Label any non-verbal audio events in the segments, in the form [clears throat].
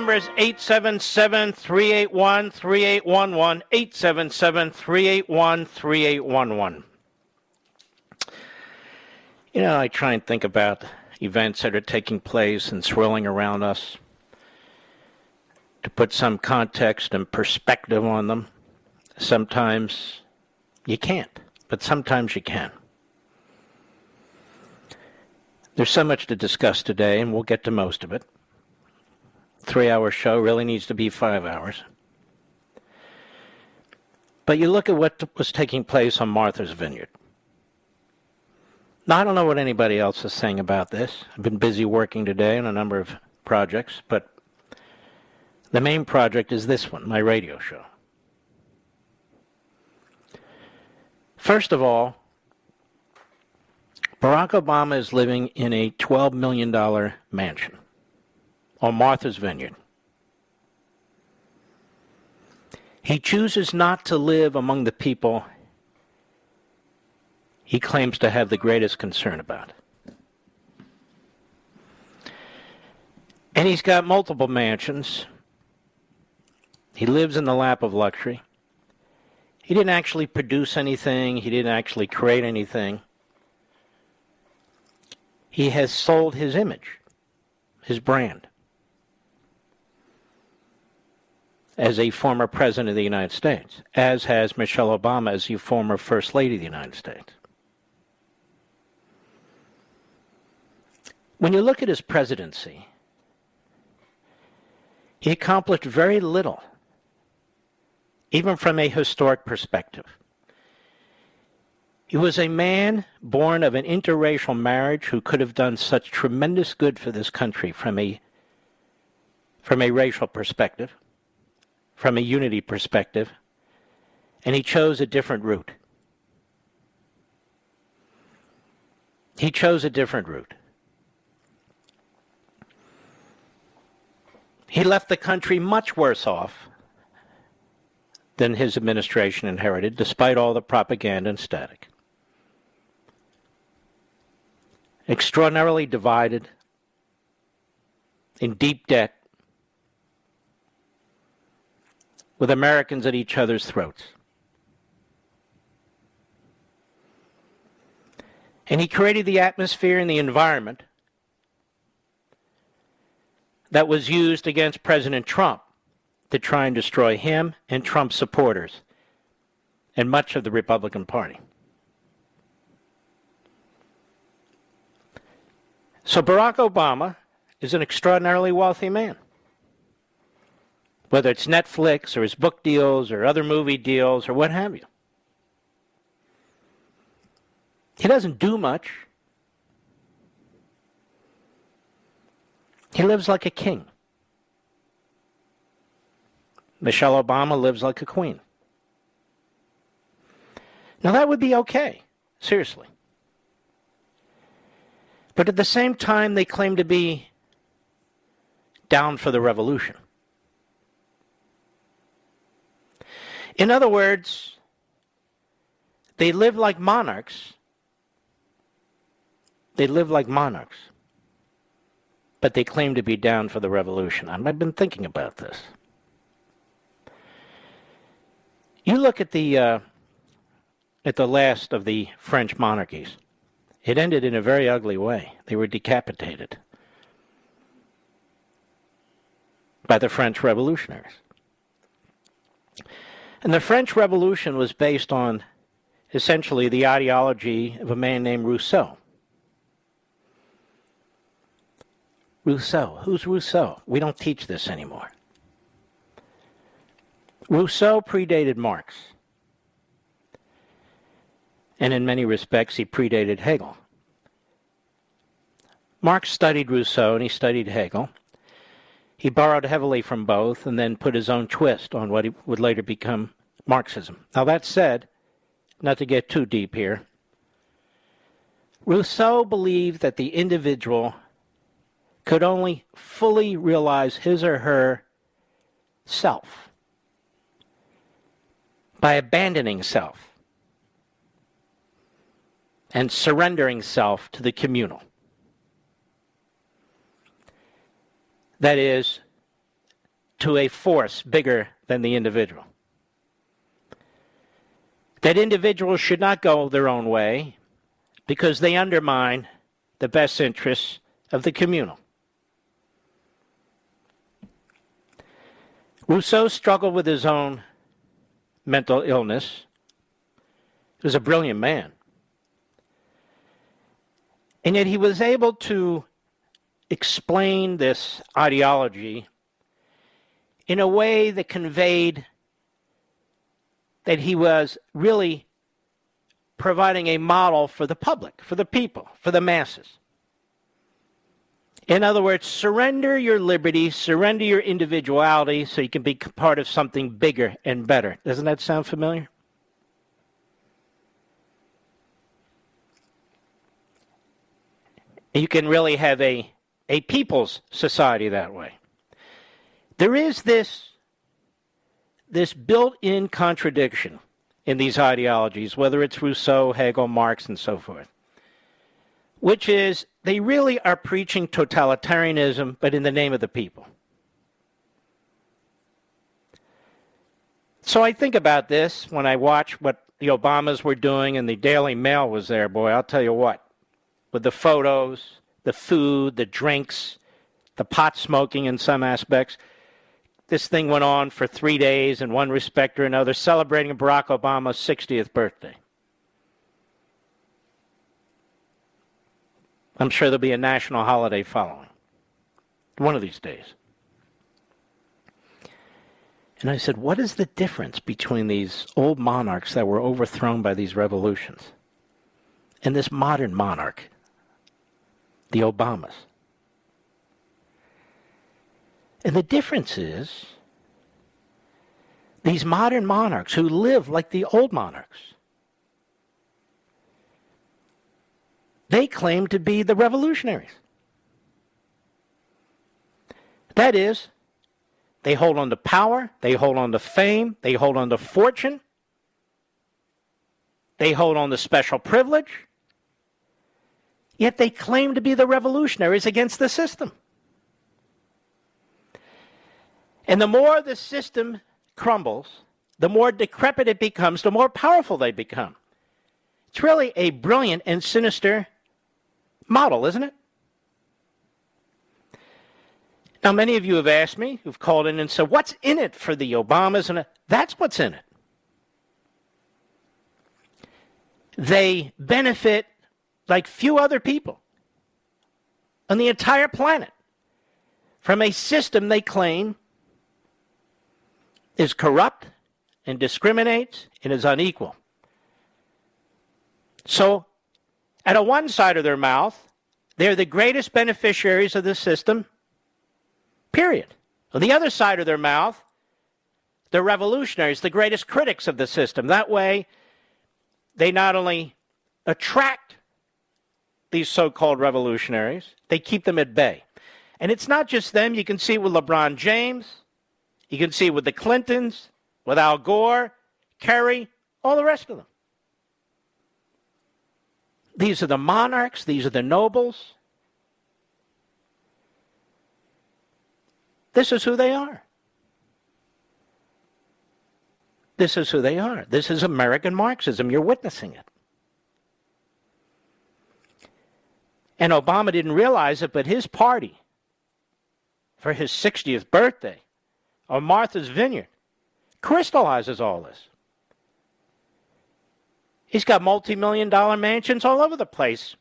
Number is 877 381 3811. 877 381 3811. You know, I try and think about events that are taking place and swirling around us to put some context and perspective on them. Sometimes you can't, but sometimes you can. There's so much to discuss today, and we'll get to most of it three hour show really needs to be five hours. But you look at what was taking place on Martha's Vineyard. Now, I don't know what anybody else is saying about this. I've been busy working today on a number of projects, but the main project is this one, my radio show. First of all, Barack Obama is living in a $12 million mansion on Martha's Vineyard. He chooses not to live among the people he claims to have the greatest concern about. And he's got multiple mansions. He lives in the lap of luxury. He didn't actually produce anything, he didn't actually create anything. He has sold his image, his brand. As a former president of the United States, as has Michelle Obama as the former First Lady of the United States. When you look at his presidency, he accomplished very little, even from a historic perspective. He was a man born of an interracial marriage who could have done such tremendous good for this country from a, from a racial perspective from a unity perspective, and he chose a different route. He chose a different route. He left the country much worse off than his administration inherited, despite all the propaganda and static. Extraordinarily divided, in deep debt, with Americans at each other's throats. And he created the atmosphere and the environment that was used against President Trump to try and destroy him and Trump supporters and much of the Republican Party. So Barack Obama is an extraordinarily wealthy man whether it's Netflix or his book deals or other movie deals or what have you. He doesn't do much. He lives like a king. Michelle Obama lives like a queen. Now, that would be okay, seriously. But at the same time, they claim to be down for the revolution. In other words, they live like monarchs. They live like monarchs. But they claim to be down for the revolution. I've been thinking about this. You look at the uh, at the last of the French monarchies. It ended in a very ugly way. They were decapitated by the French revolutionaries. And the French Revolution was based on essentially the ideology of a man named Rousseau. Rousseau. Who's Rousseau? We don't teach this anymore. Rousseau predated Marx. And in many respects, he predated Hegel. Marx studied Rousseau and he studied Hegel. He borrowed heavily from both and then put his own twist on what would later become Marxism. Now, that said, not to get too deep here, Rousseau believed that the individual could only fully realize his or her self by abandoning self and surrendering self to the communal. That is, to a force bigger than the individual. That individuals should not go their own way because they undermine the best interests of the communal. Rousseau struggled with his own mental illness. He was a brilliant man. And yet he was able to explain this ideology in a way that conveyed that he was really providing a model for the public, for the people, for the masses. In other words, surrender your liberty, surrender your individuality so you can be part of something bigger and better. Doesn't that sound familiar? You can really have a, a people's society that way. There is this, this built in contradiction in these ideologies, whether it's Rousseau, Hegel, Marx, and so forth, which is they really are preaching totalitarianism, but in the name of the people. So I think about this when I watch what the Obamas were doing and the Daily Mail was there, boy, I'll tell you what with the photos, the food, the drinks, the pot smoking in some aspects. This thing went on for three days in one respect or another, celebrating Barack Obama's 60th birthday. I'm sure there'll be a national holiday following one of these days. And I said, What is the difference between these old monarchs that were overthrown by these revolutions and this modern monarch the Obamas. And the difference is these modern monarchs who live like the old monarchs, they claim to be the revolutionaries. That is, they hold on to power, they hold on to fame, they hold on to fortune, they hold on to special privilege, Yet they claim to be the revolutionaries against the system. And the more the system crumbles, the more decrepit it becomes, the more powerful they become. It's really a brilliant and sinister model, isn't it? Now, many of you have asked me, who've called in and said, What's in it for the Obamas? And uh, that's what's in it. They benefit like few other people on the entire planet from a system they claim is corrupt and discriminates and is unequal. So, at a one side of their mouth, they're the greatest beneficiaries of the system, period. On the other side of their mouth, they're revolutionaries, the greatest critics of the system. That way, they not only attract these so called revolutionaries. They keep them at bay. And it's not just them. You can see it with LeBron James. You can see it with the Clintons, with Al Gore, Kerry, all the rest of them. These are the monarchs, these are the nobles. This is who they are. This is who they are. This is American Marxism. You're witnessing it. And Obama didn't realize it, but his party, for his 60th birthday, on Martha's Vineyard, crystallizes all this. He's got multi million dollar mansions all over the place,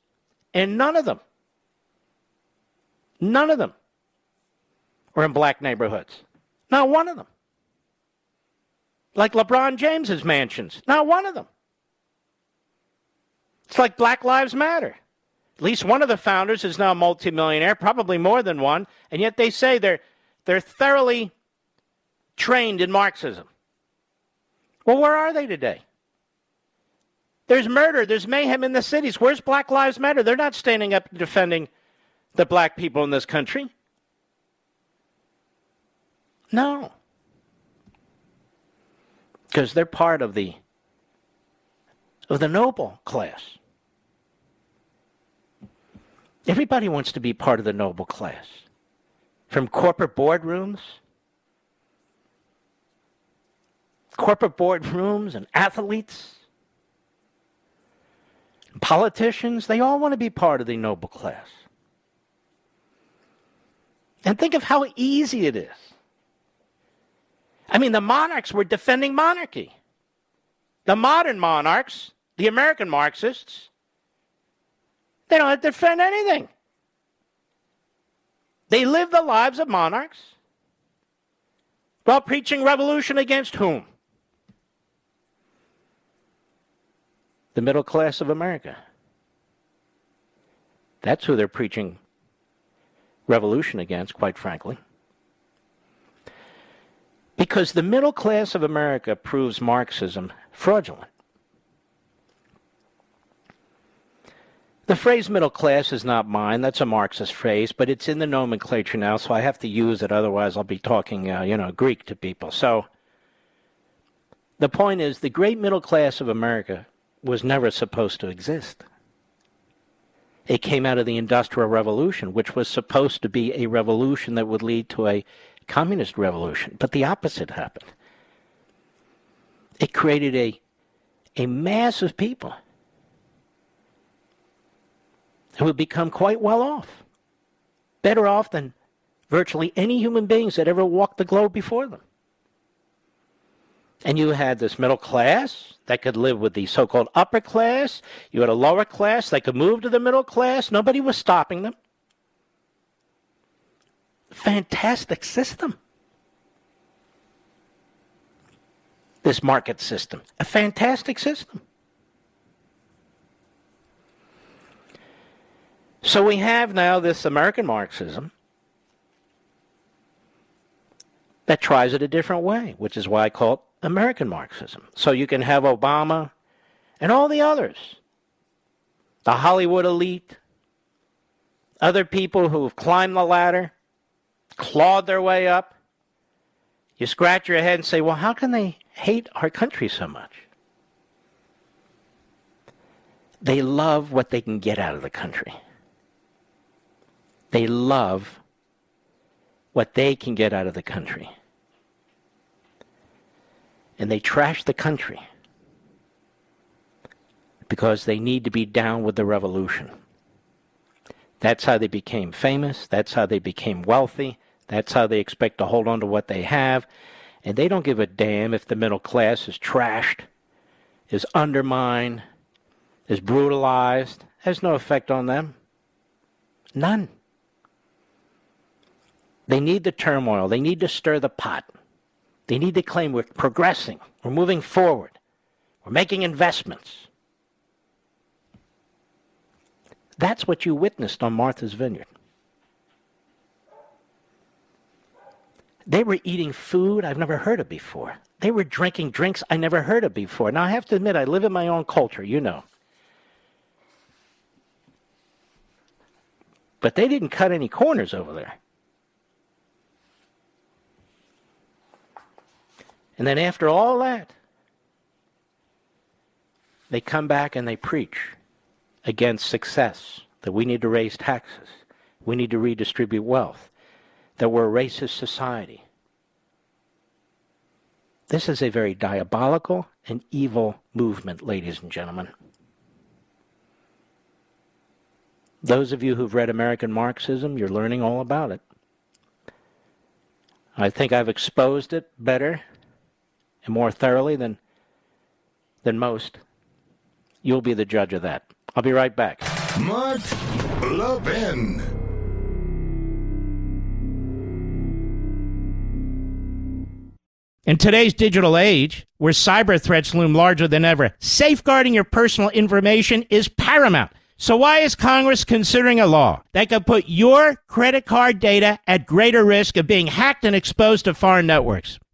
and none of them, none of them are in black neighborhoods. Not one of them like LeBron James's mansions. Not one of them. It's like Black Lives Matter. At least one of the founders is now a multimillionaire, probably more than one, and yet they say they're they're thoroughly trained in Marxism. Well, where are they today? There's murder, there's mayhem in the cities. Where's Black Lives Matter? They're not standing up defending the black people in this country. No because they're part of the of the noble class. Everybody wants to be part of the noble class. From corporate boardrooms, corporate boardrooms and athletes, politicians, they all want to be part of the noble class. And think of how easy it is I mean, the monarchs were defending monarchy. The modern monarchs, the American Marxists, they don't have to defend anything. They live the lives of monarchs while preaching revolution against whom? The middle class of America. That's who they're preaching revolution against, quite frankly. Because the middle class of America proves Marxism fraudulent. The phrase middle class is not mine. That's a Marxist phrase, but it's in the nomenclature now, so I have to use it. Otherwise, I'll be talking, uh, you know, Greek to people. So the point is the great middle class of America was never supposed to exist. It came out of the Industrial Revolution, which was supposed to be a revolution that would lead to a communist revolution, but the opposite happened. It created a, a mass of people who would become quite well off, better off than virtually any human beings that ever walked the globe before them. And you had this middle class that could live with the so called upper class. You had a lower class that could move to the middle class. Nobody was stopping them fantastic system. This market system, a fantastic system. So we have now this American Marxism that tries it a different way, which is why I call it American Marxism. So you can have Obama and all the others, the Hollywood elite, other people who have climbed the ladder, clawed their way up. You scratch your head and say, well, how can they hate our country so much? They love what they can get out of the country. They love what they can get out of the country. And they trash the country because they need to be down with the revolution. That's how they became famous. That's how they became wealthy. That's how they expect to hold on to what they have. And they don't give a damn if the middle class is trashed, is undermined, is brutalized. Has no effect on them. None. They need the turmoil. They need to stir the pot. They need to claim we're progressing, we're moving forward, we're making investments. That's what you witnessed on Martha's Vineyard. They were eating food I've never heard of before. They were drinking drinks I never heard of before. Now, I have to admit, I live in my own culture, you know. But they didn't cut any corners over there. And then after all that, they come back and they preach against success, that we need to raise taxes, we need to redistribute wealth, that we're a racist society. This is a very diabolical and evil movement, ladies and gentlemen. Those of you who've read American Marxism, you're learning all about it. I think I've exposed it better and more thoroughly than than most. You'll be the judge of that. I'll be right back. Mark Levin. In today's digital age, where cyber threats loom larger than ever, safeguarding your personal information is paramount. So why is Congress considering a law that could put your credit card data at greater risk of being hacked and exposed to foreign networks?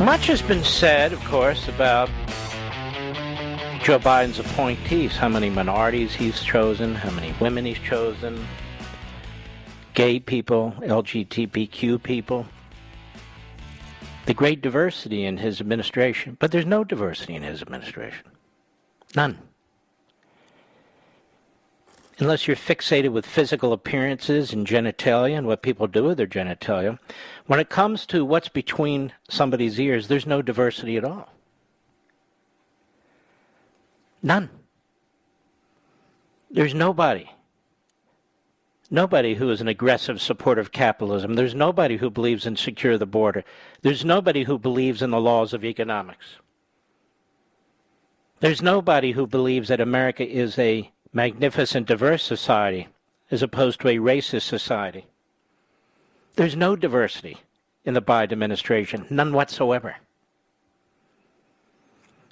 Much has been said, of course, about Joe Biden's appointees, how many minorities he's chosen, how many women he's chosen, gay people, LGBTQ people. The great diversity in his administration, but there's no diversity in his administration. None unless you're fixated with physical appearances and genitalia and what people do with their genitalia, when it comes to what's between somebody's ears, there's no diversity at all. None. There's nobody. Nobody who is an aggressive supporter of capitalism. There's nobody who believes in secure the border. There's nobody who believes in the laws of economics. There's nobody who believes that America is a magnificent, diverse society as opposed to a racist society. There's no diversity in the Biden administration, none whatsoever.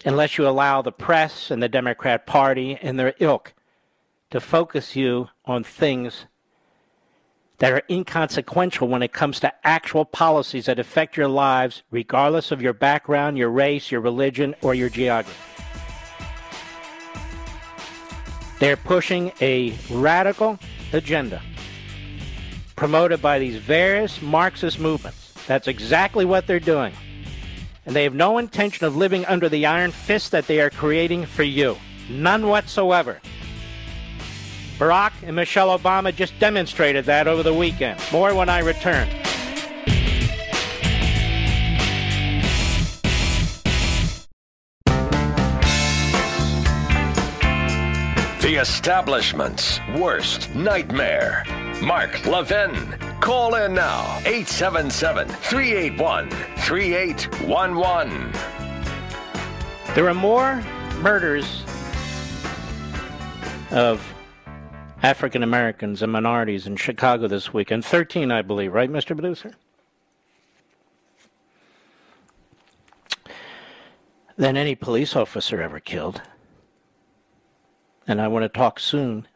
Unless you allow the press and the Democrat Party and their ilk to focus you on things that are inconsequential when it comes to actual policies that affect your lives, regardless of your background, your race, your religion, or your geography. They're pushing a radical agenda promoted by these various Marxist movements. That's exactly what they're doing. And they have no intention of living under the iron fist that they are creating for you. None whatsoever. Barack and Michelle Obama just demonstrated that over the weekend. More when I return. The establishment's worst nightmare. Mark Levin. Call in now 877 381 3811. There are more murders of African Americans and minorities in Chicago this weekend. 13, I believe, right, Mr. Producer? Than any police officer ever killed. And I want to talk soon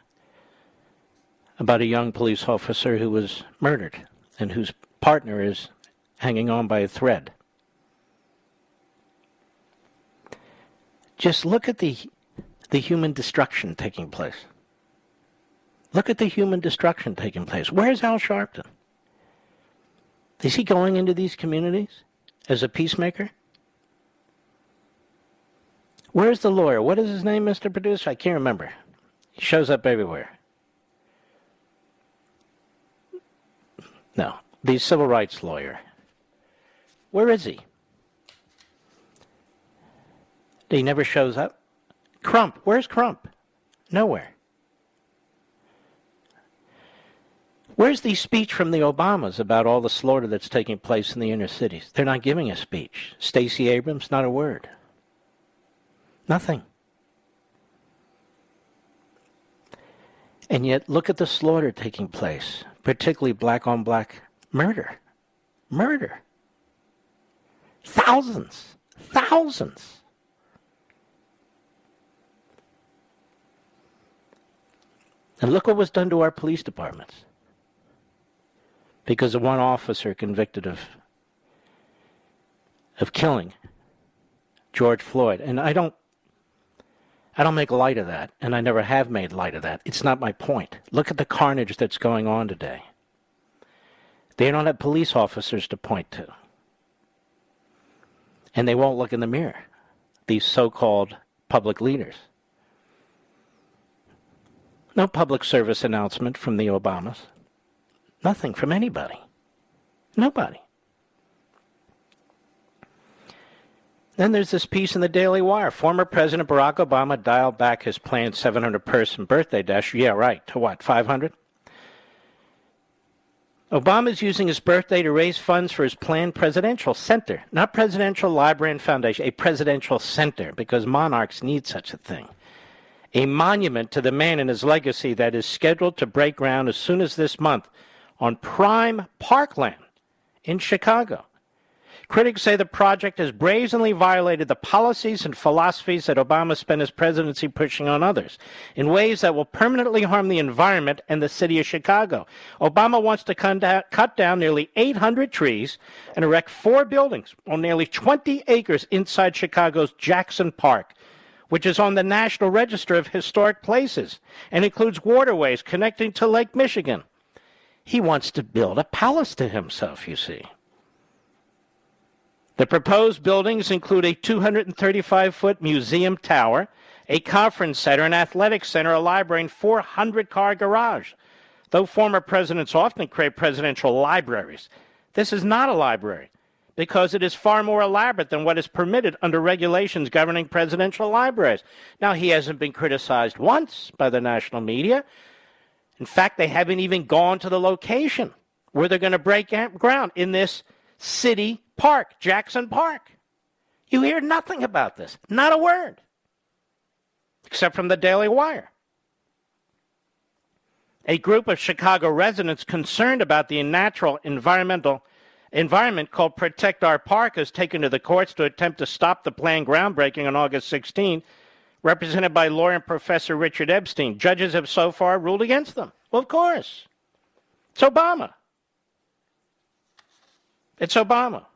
about a young police officer who was murdered and whose partner is hanging on by a thread. Just look at the the human destruction taking place. Look at the human destruction taking place. Where's Al Sharpton? Is he going into these communities as a peacemaker? Where's the lawyer? What is his name, Mr. Producer? I can't remember. He shows up everywhere. No, the civil rights lawyer. Where is he? He never shows up. Crump, where's Crump? Nowhere. Where's the speech from the Obamas about all the slaughter that's taking place in the inner cities? They're not giving a speech. Stacey Abrams, not a word. Nothing. And yet, look at the slaughter taking place, particularly black on black murder. Murder. Thousands. Thousands. And look what was done to our police departments. Because of one officer convicted of of killing George Floyd. And I don't I don't make light of that, and I never have made light of that. It's not my point. Look at the carnage that's going on today. They don't have police officers to point to. And they won't look in the mirror, these so called public leaders. No public service announcement from the Obamas. Nothing from anybody. Nobody. Then there's this piece in the Daily Wire. Former President Barack Obama dialed back his planned 700 person birthday dash. Yeah, right. To what, 500? Obama is using his birthday to raise funds for his planned presidential center, not presidential library and foundation, a presidential center, because monarchs need such a thing. A monument to the man and his legacy that is scheduled to break ground as soon as this month on prime parkland in Chicago. Critics say the project has brazenly violated the policies and philosophies that Obama spent his presidency pushing on others in ways that will permanently harm the environment and the city of Chicago. Obama wants to cut down nearly 800 trees and erect four buildings on nearly 20 acres inside Chicago's Jackson Park, which is on the National Register of Historic Places and includes waterways connecting to Lake Michigan. He wants to build a palace to himself, you see. The proposed buildings include a 235 foot museum tower, a conference center, an athletic center, a library, and 400 car garage. Though former presidents often create presidential libraries, this is not a library because it is far more elaborate than what is permitted under regulations governing presidential libraries. Now, he hasn't been criticized once by the national media. In fact, they haven't even gone to the location where they're going to break ground in this city park, Jackson Park. You hear nothing about this, not a word, except from the Daily Wire. A group of Chicago residents concerned about the natural environmental environment called Protect Our Park has taken to the courts to attempt to stop the planned groundbreaking on August 16, represented by lawyer and professor Richard Epstein. Judges have so far ruled against them. Well, of course. It's Obama. It's Obama.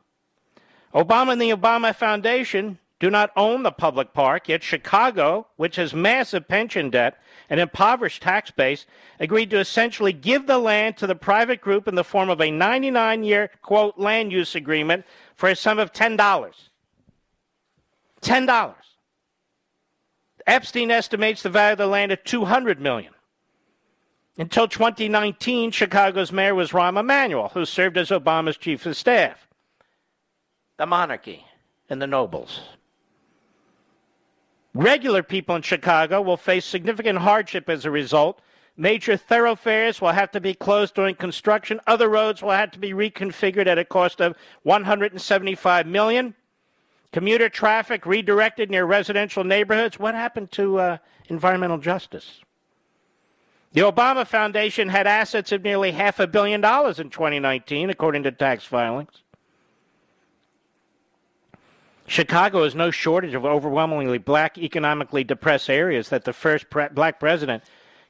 Obama and the Obama Foundation do not own the public park, yet Chicago, which has massive pension debt and impoverished tax base, agreed to essentially give the land to the private group in the form of a 99 year, quote, land use agreement for a sum of $10. $10. Epstein estimates the value of the land at 200 million. Until 2019, Chicago's mayor was Rahm Emanuel, who served as Obama's chief of staff. The monarchy and the nobles. Regular people in Chicago will face significant hardship as a result. Major thoroughfares will have to be closed during construction. Other roads will have to be reconfigured at a cost of 175 million. Commuter traffic redirected near residential neighborhoods. What happened to uh, environmental justice? The Obama Foundation had assets of nearly half a billion dollars in 2019, according to tax filings. Chicago has no shortage of overwhelmingly black, economically depressed areas that the first pre- black president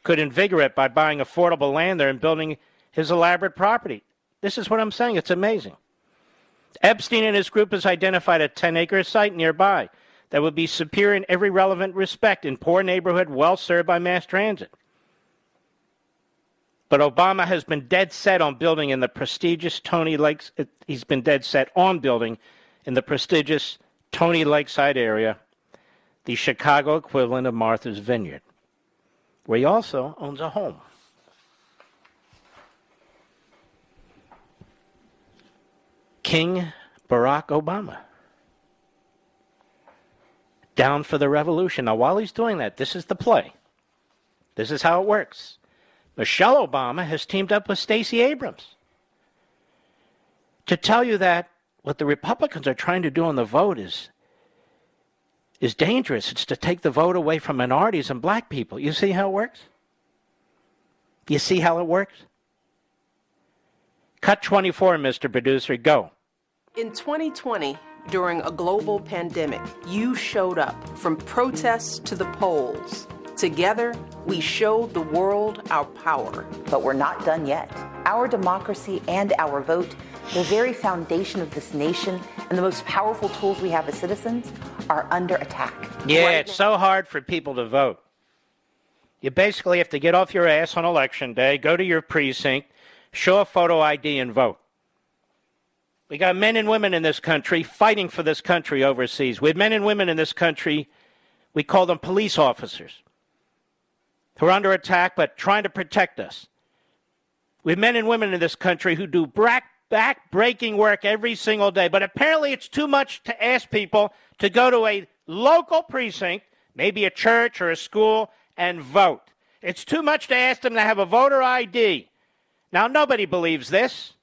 could invigorate by buying affordable land there and building his elaborate property. This is what I'm saying. It's amazing. Epstein and his group has identified a 10 acre site nearby that would be superior in every relevant respect in poor neighborhood well served by mass transit. But Obama has been dead set on building in the prestigious Tony Lakes. Uh, he's been dead set on building in the prestigious Tony Lakeside area, the Chicago equivalent of Martha's Vineyard, where he also owns a home. King Barack Obama. Down for the revolution. Now, while he's doing that, this is the play. This is how it works. Michelle Obama has teamed up with Stacey Abrams to tell you that what the Republicans are trying to do on the vote is is dangerous. It's to take the vote away from minorities and black people. You see how it works? You see how it works? Cut 24, Mr. Producer. Go. In 2020, during a global pandemic, you showed up from protests to the polls. Together, we showed the world our power. But we're not done yet. Our democracy and our vote, the very foundation of this nation and the most powerful tools we have as citizens, are under attack. Yeah, right it's so hard for people to vote. You basically have to get off your ass on election day, go to your precinct, show a photo ID, and vote. We got men and women in this country fighting for this country overseas. We have men and women in this country, we call them police officers, who are under attack but trying to protect us. We have men and women in this country who do back, breaking work every single day. But apparently, it's too much to ask people to go to a local precinct, maybe a church or a school, and vote. It's too much to ask them to have a voter ID. Now, nobody believes this.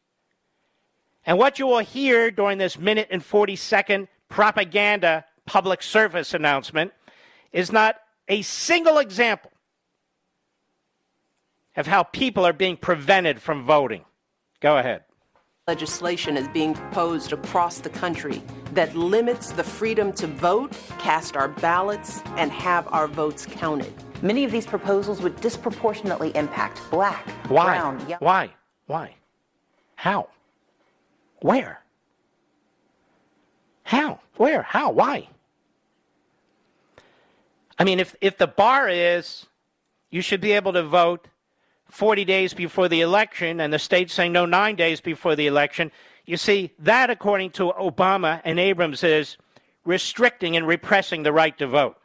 And what you will hear during this minute and 40 second propaganda public service announcement is not a single example of how people are being prevented from voting. Go ahead. Legislation is being proposed across the country that limits the freedom to vote, cast our ballots, and have our votes counted. Many of these proposals would disproportionately impact black, Why? brown, young. Why? Why? How? Where? How? Where? How? Why? I mean, if, if the bar is you should be able to vote 40 days before the election and the state's saying no, nine days before the election, you see, that, according to Obama and Abrams, is restricting and repressing the right to vote.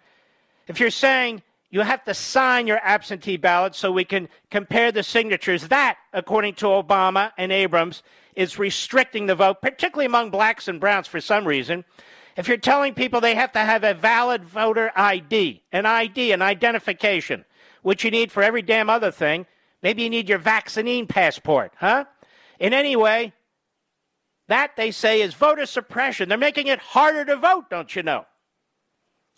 If you're saying you have to sign your absentee ballot so we can compare the signatures, that, according to Obama and Abrams, is restricting the vote, particularly among blacks and browns for some reason. If you're telling people they have to have a valid voter ID, an ID, an identification, which you need for every damn other thing, maybe you need your vaccine passport, huh? In any way, that they say is voter suppression. They're making it harder to vote, don't you know?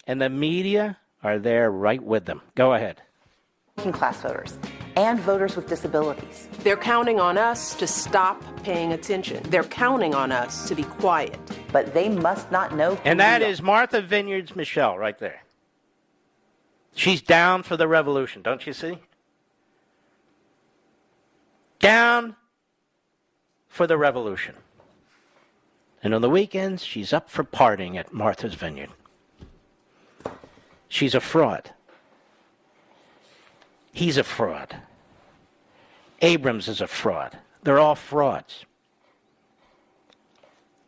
And the media are there right with them. Go ahead. Working class voters and voters with disabilities. They're counting on us to stop paying attention. They're counting on us to be quiet. But they must not know. And that is Martha Vineyards Michelle right there. She's down for the revolution, don't you see? Down for the revolution. And on the weekends, she's up for partying at Martha's Vineyard. She's a fraud. He's a fraud. Abrams is a fraud. They're all frauds.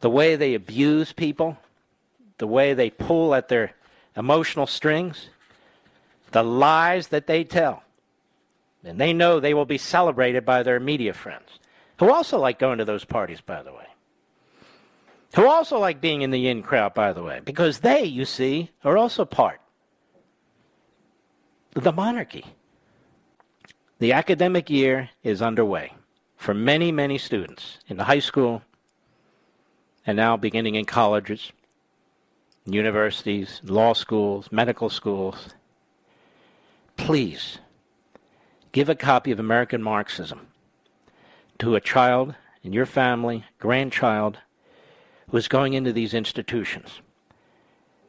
The way they abuse people, the way they pull at their emotional strings, the lies that they tell. And they know they will be celebrated by their media friends, who also like going to those parties, by the way. Who also like being in the in crowd, by the way, because they, you see, are also part of the monarchy. The academic year is underway for many, many students in the high school and now beginning in colleges, universities, law schools, medical schools. Please give a copy of American Marxism to a child in your family, grandchild, who is going into these institutions.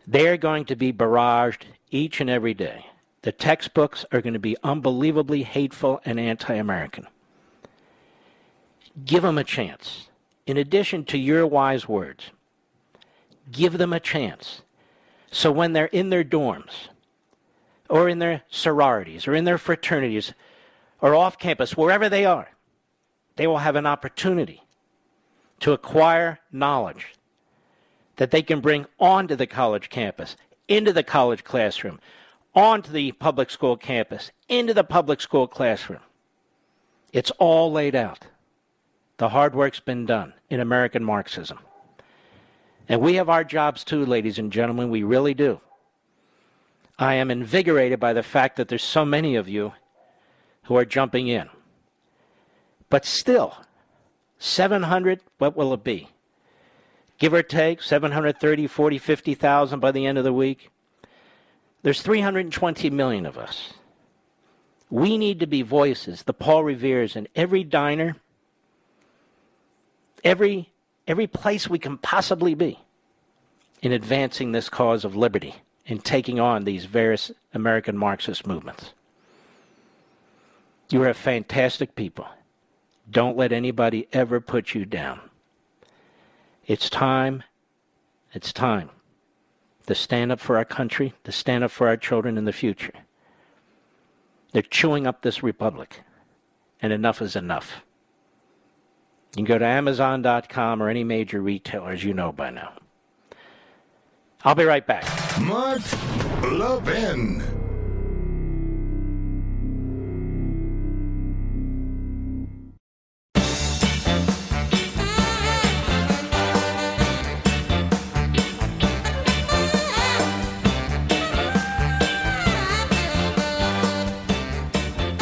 They're going to be barraged each and every day the textbooks are going to be unbelievably hateful and anti American. Give them a chance. In addition to your wise words, give them a chance. So when they're in their dorms, or in their sororities, or in their fraternities, or off campus, wherever they are, they will have an opportunity to acquire knowledge that they can bring onto the college campus, into the college classroom, onto the public school campus, into the public school classroom. It's all laid out. The hard work's been done in American Marxism. And we have our jobs too, ladies and gentlemen, we really do. I am invigorated by the fact that there's so many of you who are jumping in. But still, 700, what will it be? Give or take 730, 40, 50,000 by the end of the week. There's 320 million of us. We need to be voices, the Paul Revere's in every diner, every every place we can possibly be in advancing this cause of liberty and taking on these various American Marxist movements. You are a fantastic people. Don't let anybody ever put you down. It's time, it's time to stand up for our country, to stand up for our children in the future. They're chewing up this republic, and enough is enough. You can go to Amazon.com or any major retailers you know by now. I'll be right back. Mark Levin.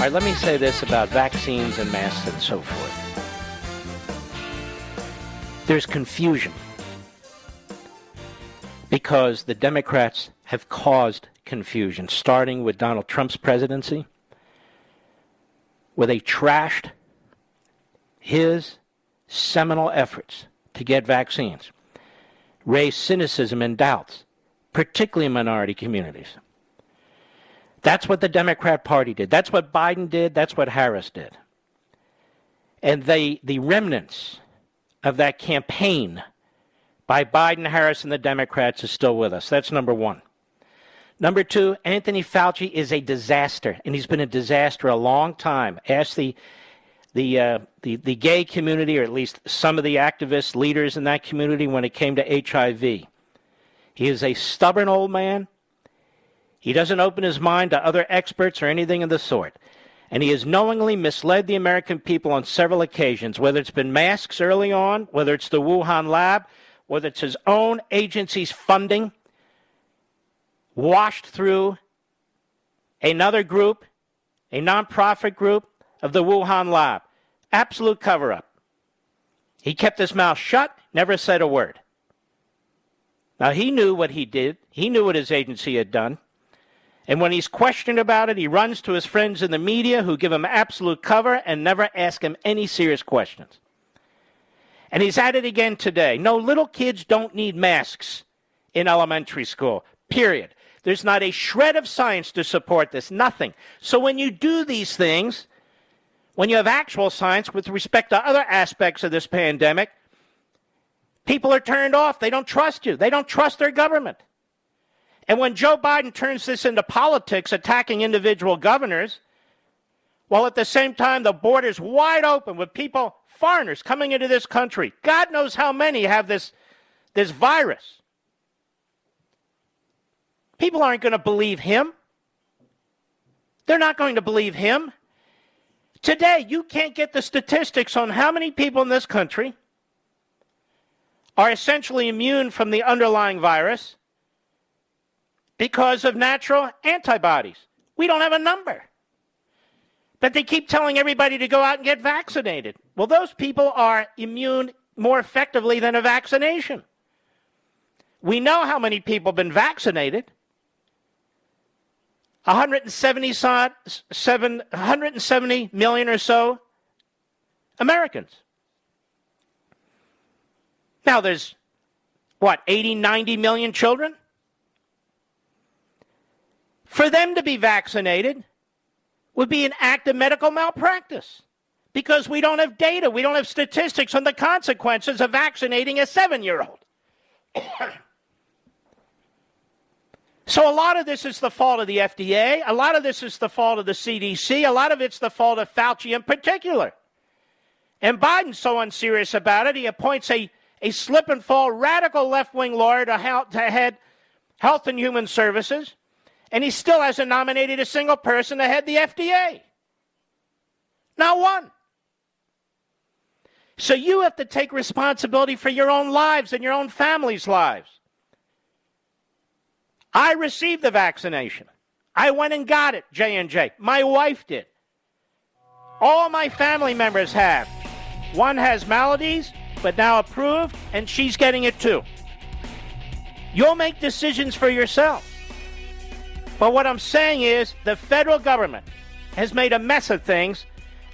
Right, let me say this about vaccines and masks and so forth. There's confusion because the Democrats have caused confusion, starting with Donald Trump's presidency, where they trashed his seminal efforts to get vaccines, raised cynicism and doubts, particularly in minority communities. That's what the Democrat Party did. That's what Biden did. That's what Harris did. And they, the remnants of that campaign by Biden, Harris, and the Democrats is still with us. That's number one. Number two, Anthony Fauci is a disaster, and he's been a disaster a long time. Ask the the, uh, the the gay community, or at least some of the activist leaders in that community, when it came to HIV. He is a stubborn old man. He doesn't open his mind to other experts or anything of the sort. And he has knowingly misled the American people on several occasions, whether it's been masks early on, whether it's the Wuhan lab, whether it's his own agency's funding washed through another group, a nonprofit group of the Wuhan lab. Absolute cover up. He kept his mouth shut, never said a word. Now, he knew what he did, he knew what his agency had done. And when he's questioned about it, he runs to his friends in the media who give him absolute cover and never ask him any serious questions. And he's at it again today. No, little kids don't need masks in elementary school, period. There's not a shred of science to support this, nothing. So when you do these things, when you have actual science with respect to other aspects of this pandemic, people are turned off. They don't trust you, they don't trust their government. And when Joe Biden turns this into politics, attacking individual governors, while at the same time the border's wide open with people foreigners coming into this country. God knows how many have this, this virus. People aren't going to believe him. They're not going to believe him. Today, you can't get the statistics on how many people in this country are essentially immune from the underlying virus because of natural antibodies. We don't have a number. But they keep telling everybody to go out and get vaccinated. Well, those people are immune more effectively than a vaccination. We know how many people have been vaccinated. 170, 170 million or so Americans. Now there's what, 80, 90 million children? For them to be vaccinated, would be an act of medical malpractice because we don't have data, we don't have statistics on the consequences of vaccinating a seven year old. [coughs] so, a lot of this is the fault of the FDA, a lot of this is the fault of the CDC, a lot of it's the fault of Fauci in particular. And Biden's so unserious about it, he appoints a, a slip and fall radical left wing lawyer to, to head Health and Human Services and he still hasn't nominated a single person to head the FDA. Not one. So you have to take responsibility for your own lives and your own family's lives. I received the vaccination. I went and got it, J&J. My wife did. All my family members have. One has maladies, but now approved, and she's getting it too. You'll make decisions for yourself. But what I'm saying is the federal government has made a mess of things,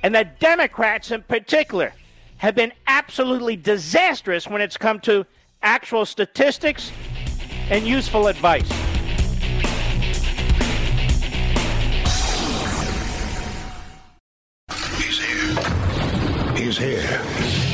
and the Democrats in particular have been absolutely disastrous when it's come to actual statistics and useful advice. He's here. He's here.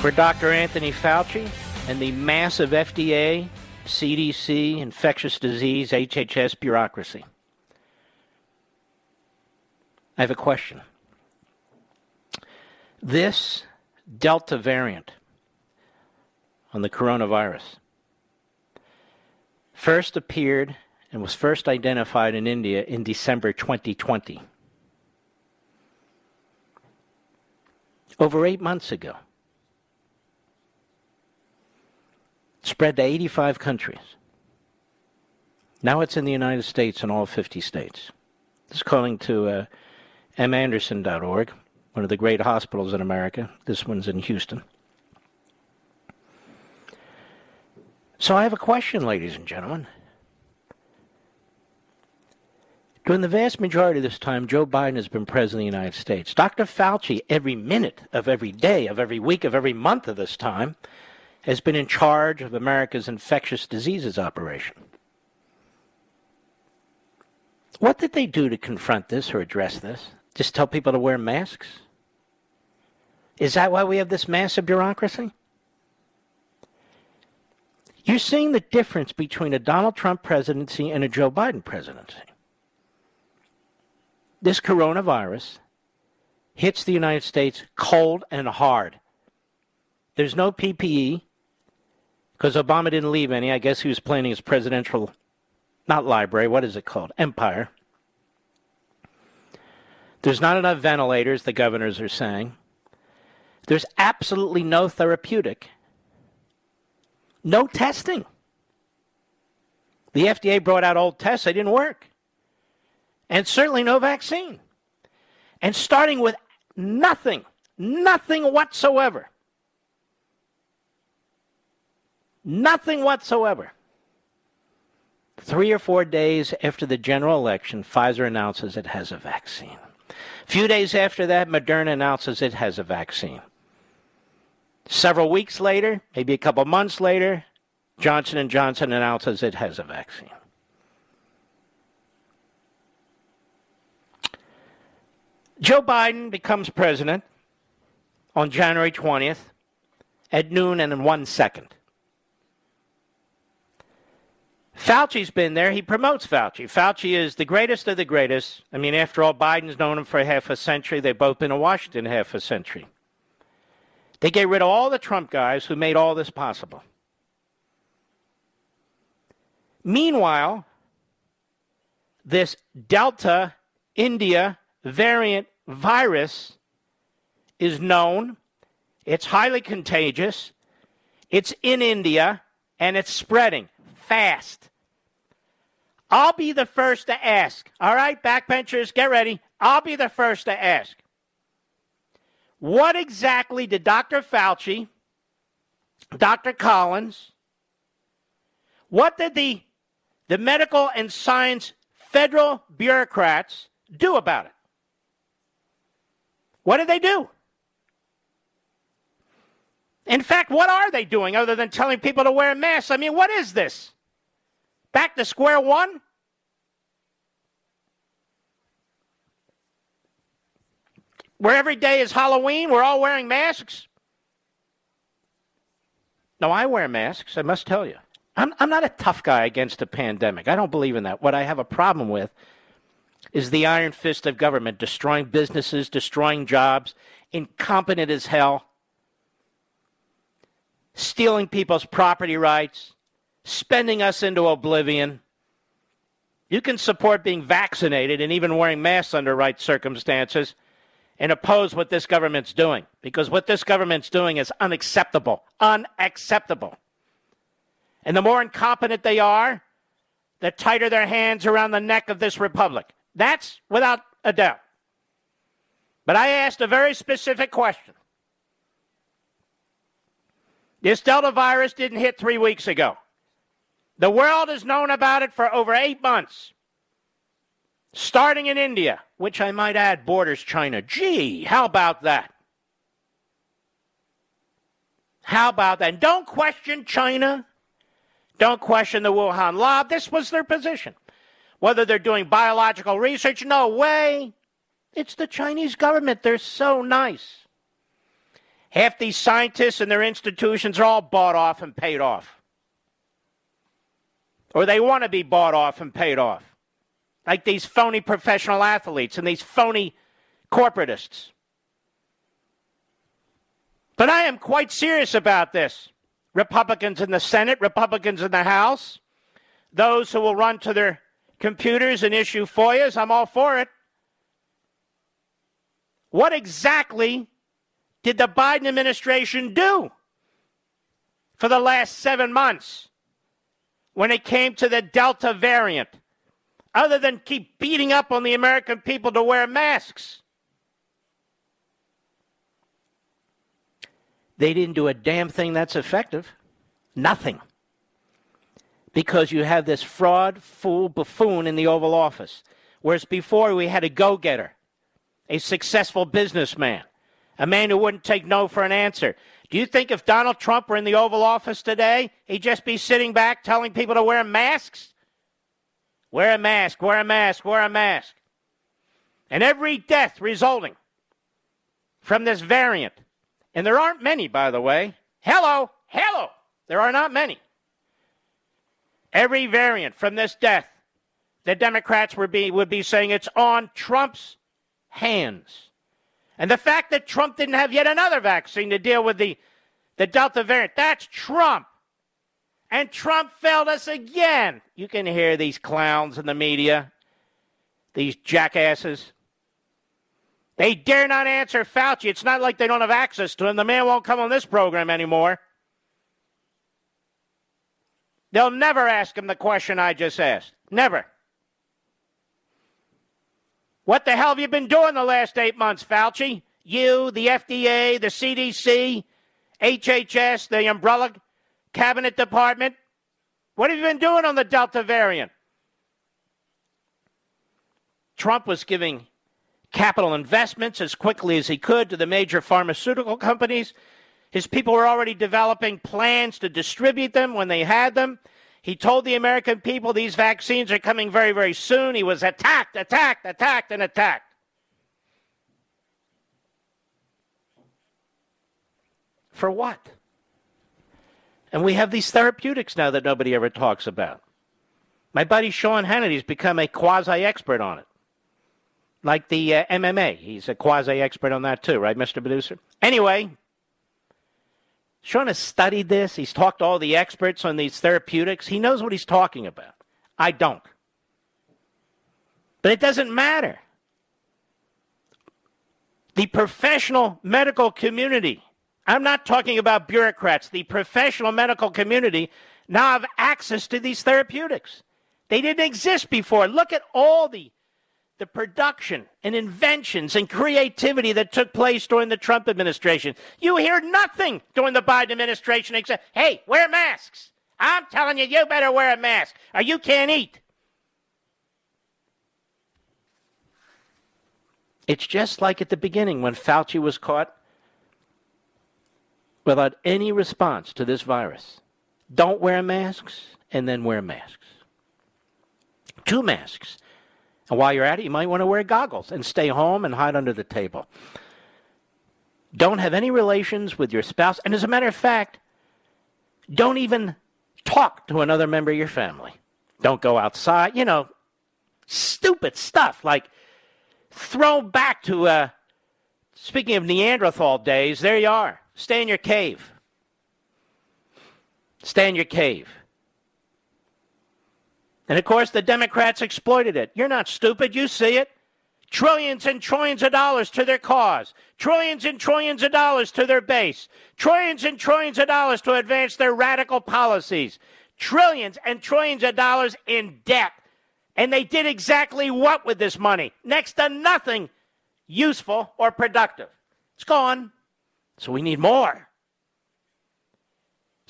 for Dr. Anthony Fauci and the massive FDA, CDC, infectious disease, HHS bureaucracy. I have a question. This Delta variant on the coronavirus first appeared and was first identified in India in December 2020. Over eight months ago. Spread to 85 countries. Now it's in the United States and all 50 states. This is according to uh, mdanderson.org, one of the great hospitals in America. This one's in Houston. So I have a question, ladies and gentlemen. During the vast majority of this time, Joe Biden has been president of the United States. Dr. Fauci, every minute of every day, of every week, of every month of this time, has been in charge of America's infectious diseases operation. What did they do to confront this or address this? Just tell people to wear masks? Is that why we have this massive bureaucracy? You're seeing the difference between a Donald Trump presidency and a Joe Biden presidency. This coronavirus hits the United States cold and hard. There's no PPE because Obama didn't leave any. I guess he was planning his presidential, not library, what is it called? Empire. There's not enough ventilators, the governors are saying. There's absolutely no therapeutic, no testing. The FDA brought out old tests, they didn't work. And certainly no vaccine. And starting with nothing, nothing whatsoever Nothing whatsoever. Three or four days after the general election, Pfizer announces it has a vaccine. A few days after that, Moderna announces it has a vaccine. Several weeks later, maybe a couple months later, Johnson & Johnson announces it has a vaccine. Joe Biden becomes president on January 20th at noon and in one second. Fauci's been there. He promotes Fauci. Fauci is the greatest of the greatest. I mean, after all, Biden's known him for half a century. They've both been in Washington half a century. They get rid of all the Trump guys who made all this possible. Meanwhile, this Delta India variant virus is known, it's highly contagious, it's in India, and it's spreading fast. I'll be the first to ask. All right, backbenchers, get ready. I'll be the first to ask. What exactly did Dr. Fauci, Dr. Collins, what did the, the medical and science federal bureaucrats do about it? What did they do? In fact, what are they doing other than telling people to wear masks? I mean, what is this? Back to square one? Where every day is Halloween, we're all wearing masks? No, I wear masks, I must tell you. I'm, I'm not a tough guy against a pandemic. I don't believe in that. What I have a problem with is the iron fist of government destroying businesses, destroying jobs, incompetent as hell, stealing people's property rights, spending us into oblivion. You can support being vaccinated and even wearing masks under right circumstances and oppose what this government's doing because what this government's doing is unacceptable. Unacceptable. And the more incompetent they are, the tighter their hands around the neck of this republic. That's without a doubt. But I asked a very specific question. This Delta virus didn't hit three weeks ago. The world has known about it for over eight months, starting in India, which I might add borders China. Gee, how about that? How about that? And don't question China. Don't question the Wuhan lab. This was their position. Whether they're doing biological research, no way. It's the Chinese government. They're so nice. Half these scientists and their institutions are all bought off and paid off. Or they want to be bought off and paid off. Like these phony professional athletes and these phony corporatists. But I am quite serious about this. Republicans in the Senate, Republicans in the House, those who will run to their computers and issue FOIAs, I'm all for it. What exactly did the Biden administration do for the last seven months when it came to the Delta variant, other than keep beating up on the American people to wear masks? They didn't do a damn thing that's effective. Nothing. Because you have this fraud, fool, buffoon in the Oval Office. Whereas before we had a go getter, a successful businessman, a man who wouldn't take no for an answer. Do you think if Donald Trump were in the Oval Office today, he'd just be sitting back telling people to wear masks? Wear a mask, wear a mask, wear a mask. And every death resulting from this variant and there aren't many, by the way. Hello, hello. There are not many. Every variant from this death, the Democrats would be, would be saying it's on Trump's hands. And the fact that Trump didn't have yet another vaccine to deal with the, the Delta variant, that's Trump. And Trump failed us again. You can hear these clowns in the media, these jackasses. They dare not answer Fauci. It's not like they don't have access to him. The man won't come on this program anymore. They'll never ask him the question I just asked. Never. What the hell have you been doing the last eight months, Fauci? You, the FDA, the CDC, HHS, the umbrella cabinet department. What have you been doing on the Delta variant? Trump was giving capital investments as quickly as he could to the major pharmaceutical companies. His people were already developing plans to distribute them when they had them. He told the American people these vaccines are coming very, very soon. He was attacked, attacked, attacked, and attacked. For what? And we have these therapeutics now that nobody ever talks about. My buddy Sean Hannity's become a quasi expert on it like the uh, MMA. He's a quasi expert on that too, right, Mr. Producer? Anyway, Sean has studied this. He's talked to all the experts on these therapeutics. He knows what he's talking about. I don't. But it doesn't matter. The professional medical community, I'm not talking about bureaucrats, the professional medical community now have access to these therapeutics. They didn't exist before. Look at all the the production and inventions and creativity that took place during the Trump administration. You hear nothing during the Biden administration except, hey, wear masks. I'm telling you, you better wear a mask or you can't eat. It's just like at the beginning when Fauci was caught without any response to this virus. Don't wear masks and then wear masks. Two masks and while you're at it, you might want to wear goggles and stay home and hide under the table. Don't have any relations with your spouse. And as a matter of fact, don't even talk to another member of your family. Don't go outside. You know, stupid stuff like throw back to, uh, speaking of Neanderthal days, there you are. Stay in your cave. Stay in your cave. And of course, the Democrats exploited it. You're not stupid. You see it. Trillions and trillions of dollars to their cause. Trillions and trillions of dollars to their base. Trillions and trillions of dollars to advance their radical policies. Trillions and trillions of dollars in debt. And they did exactly what with this money? Next to nothing useful or productive. It's gone. So we need more.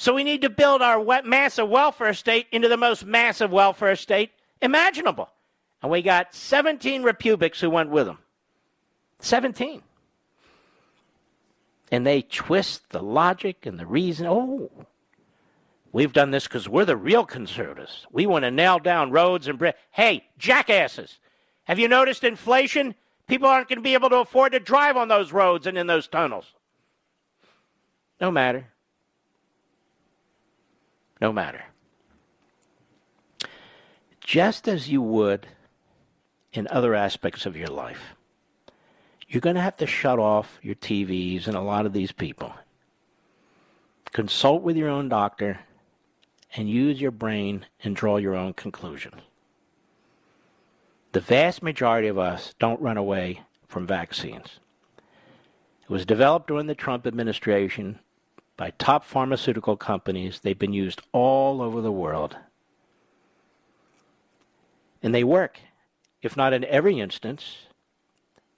So we need to build our massive welfare state into the most massive welfare state imaginable. And we got 17 Republics who went with them. 17. And they twist the logic and the reason. Oh, we've done this because we're the real conservatives. We want to nail down roads and bridges. Hey, jackasses, have you noticed inflation? People aren't going to be able to afford to drive on those roads and in those tunnels. No matter. No matter. Just as you would in other aspects of your life. You're going to have to shut off your TVs and a lot of these people. Consult with your own doctor and use your brain and draw your own conclusions. The vast majority of us don't run away from vaccines. It was developed during the Trump administration by top pharmaceutical companies. They've been used all over the world. And they work if not in every instance,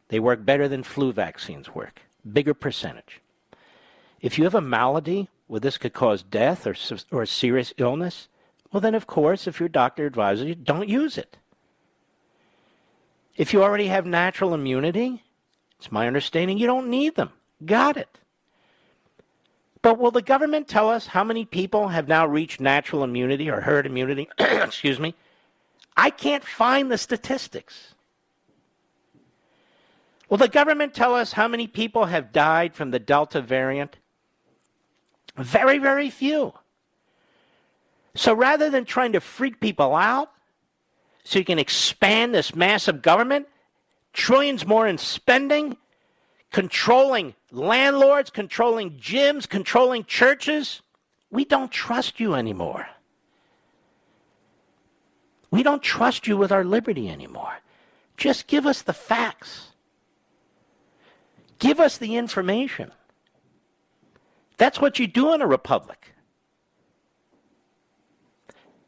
they work better than flu vaccines work, bigger percentage. If you have a malady where this could cause death or, or serious illness, well, then, of course, if your doctor advises you, don't use it. If you already have natural immunity, it's my understanding you don't need them. Got it. But will the government tell us how many people have now reached natural immunity or herd immunity, [clears throat] excuse me, I can't find the statistics. Will the government tell us how many people have died from the Delta variant? Very, very few. So rather than trying to freak people out so you can expand this massive government, trillions more in spending, controlling landlords, controlling gyms, controlling churches, we don't trust you anymore. We don't trust you with our liberty anymore. Just give us the facts. Give us the information. That's what you do in a republic.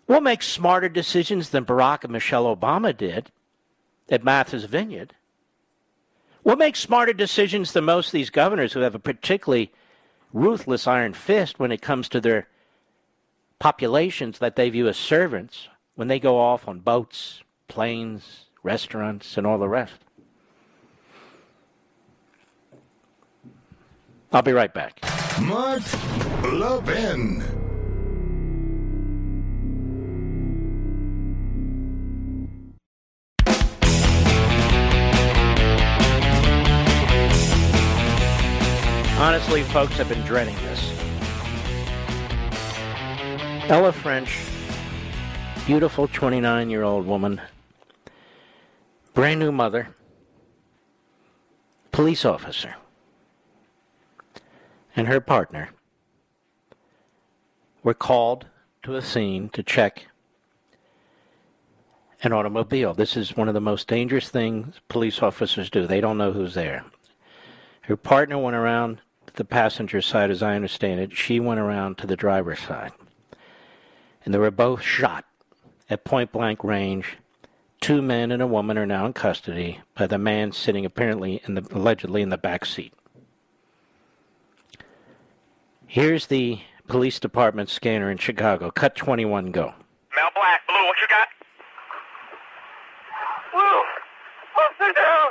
We'll make smarter decisions than Barack and Michelle Obama did at Martha's Vineyard. We'll make smarter decisions than most of these governors who have a particularly ruthless iron fist when it comes to their populations that they view as servants when they go off on boats, planes, restaurants, and all the rest. I'll be right back. Mark Levin. Honestly, folks, I've been dreading this. Ella French beautiful 29 year old woman, brand new mother, police officer, and her partner were called to a scene to check an automobile. This is one of the most dangerous things police officers do. They don't know who's there. Her partner went around the passenger side, as I understand it. She went around to the driver's side. And they were both shot at point blank range. Two men and a woman are now in custody by the man sitting apparently in the allegedly in the back seat. Here's the police department scanner in Chicago. Cut 21 go. Mel Black, Blue, what you got? Blue, officer down.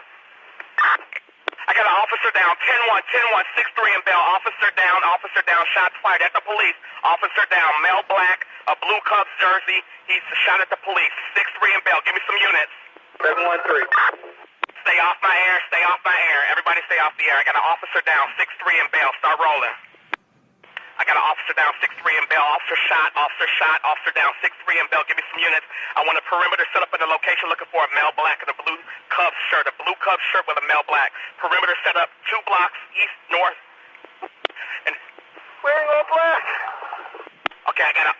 I got an officer down, 10-1, 10-1, 6-3 in Bell. Officer down, officer down, shots fired at the police. Officer down, Mel Black, a blue Cubs jersey. He's shot at the police. 6-3 in Bell. Give me some units. 713. Stay off my air. Stay off my air. Everybody stay off the air. I got an officer down. 6-3 in Bell. Start rolling. I got an officer down, 6-3 in Bell. Officer shot, officer shot, officer down, 6-3 in Bell. Give me some units. I want a perimeter set up in the location looking for a male black in a blue Cubs shirt, a blue Cubs shirt with a male black. Perimeter set up, two blocks, east, north. And wearing all black. Okay, I got a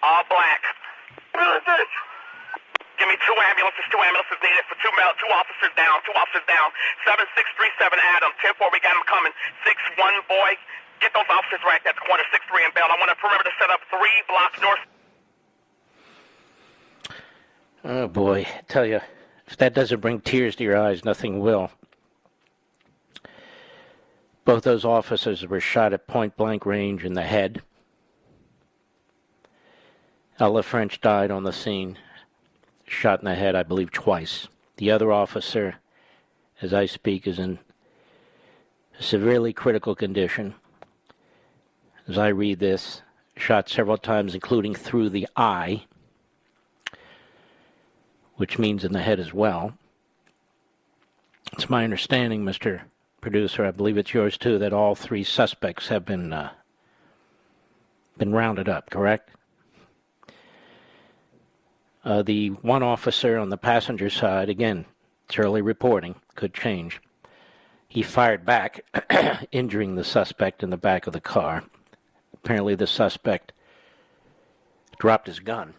all black. What is this? Give me two ambulances, two ambulances needed for two male, two officers down, two officers down. 7637 Adam, 10-4, we got him coming. 6-1 boy, get those officers right at the corner, 6-3 in Bell. I want a perimeter set up three blocks north. Oh boy, I tell you, if that doesn't bring tears to your eyes, nothing will. Both those officers were shot at point blank range in the head. Ella French died on the scene, shot in the head, I believe, twice. The other officer, as I speak, is in severely critical condition. As I read this, shot several times, including through the eye which means in the head as well. It's my understanding, Mr. Producer, I believe it's yours too, that all three suspects have been uh, been rounded up. Correct? Uh, the one officer on the passenger side, again, it's early reporting, could change. He fired back, [clears throat] injuring the suspect in the back of the car. Apparently, the suspect dropped his gun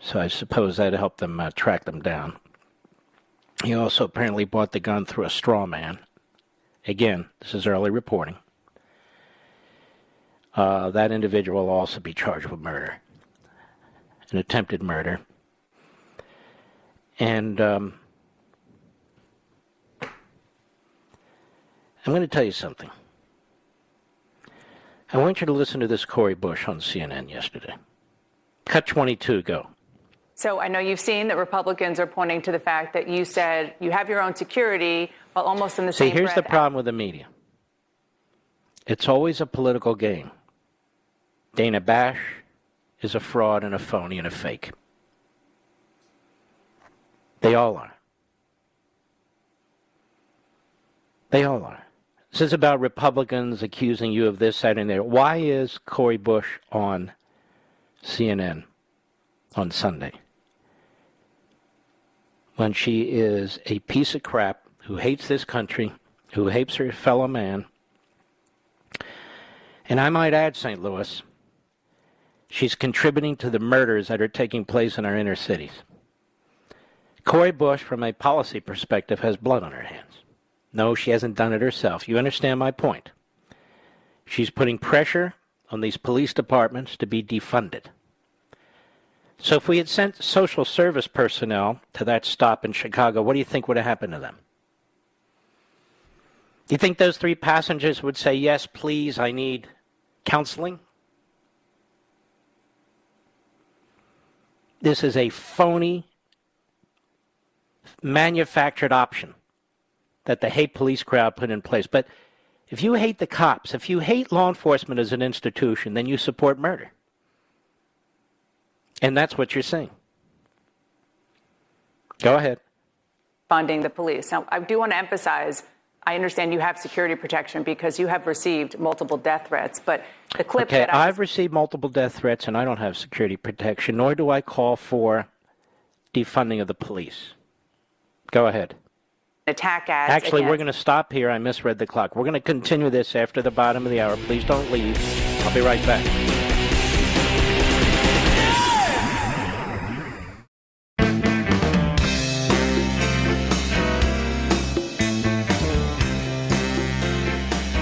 so I suppose that helped them uh, track them down. He also apparently bought the gun through a straw man. Again, this is early reporting. Uh, that individual will also be charged with murder, an attempted murder. And um, I'm going to tell you something. I want you to listen to this Cori Bush on CNN yesterday. Cut 22, go. So I know you've seen that Republicans are pointing to the fact that you said you have your own security, while almost in the See, same. See, here's breath, the problem with the media. It's always a political game. Dana Bash is a fraud and a phony and a fake. They all are. They all are. This is about Republicans accusing you of this, that, and there. Why is Cori Bush on CNN on Sunday? When she is a piece of crap who hates this country, who hates her fellow man. And I might add, St. Louis, she's contributing to the murders that are taking place in our inner cities. Cori Bush, from a policy perspective, has blood on her hands. No, she hasn't done it herself. You understand my point. She's putting pressure on these police departments to be defunded. So if we had sent social service personnel to that stop in Chicago, what do you think would have happened to them? Do you think those three passengers would say, Yes, please, I need counseling? This is a phony, manufactured option that the hate police crowd put in place. But if you hate the cops, if you hate law enforcement as an institution, then you support murder. And that's what you're saying. Go ahead. Funding the police. Now, I do want to emphasize. I understand you have security protection because you have received multiple death threats, but the clip okay, that I I've received multiple death threats and I don't have security protection, nor do I call for defunding of the police. Go ahead. Attack ads. Actually, we're going to stop here. I misread the clock. We're going to continue this after the bottom of the hour. Please don't leave. I'll be right back.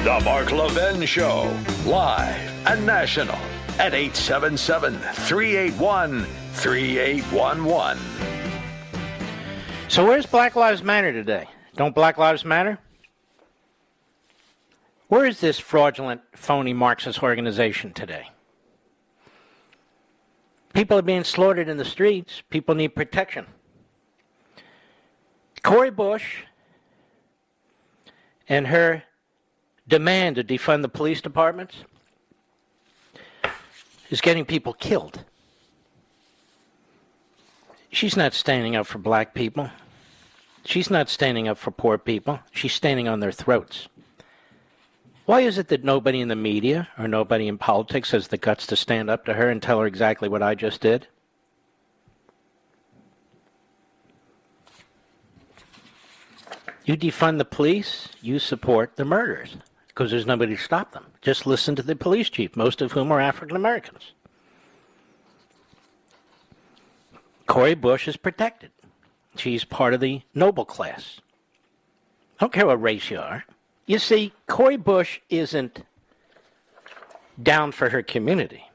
The Mark Levin Show, live and national at 877 381 3811. So, where's Black Lives Matter today? Don't Black Lives Matter? Where is this fraudulent, phony Marxist organization today? People are being slaughtered in the streets. People need protection. Cori Bush and her demand to defund the police departments is getting people killed. She's not standing up for black people. She's not standing up for poor people. She's standing on their throats. Why is it that nobody in the media or nobody in politics has the guts to stand up to her and tell her exactly what I just did? You defund the police, you support the murderers because there's nobody to stop them. Just listen to the police chief, most of whom are African Americans. Cori Bush is protected. She's part of the noble class. I don't care what race you are. You see, Cori Bush isn't down for her community.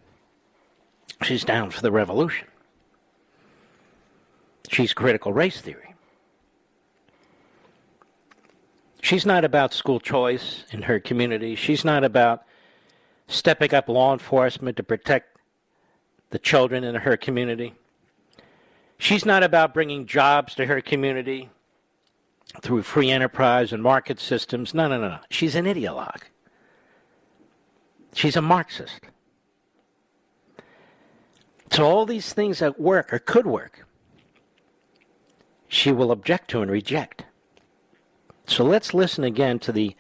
She's down for the revolution. She's critical race theory. She's not about school choice in her community. She's not about stepping up law enforcement to protect the children in her community. She's not about bringing jobs to her community through free enterprise and market systems. No, no, no, no. She's an ideologue. She's a Marxist. So all these things that work or could work, she will object to and reject. So let's listen again to the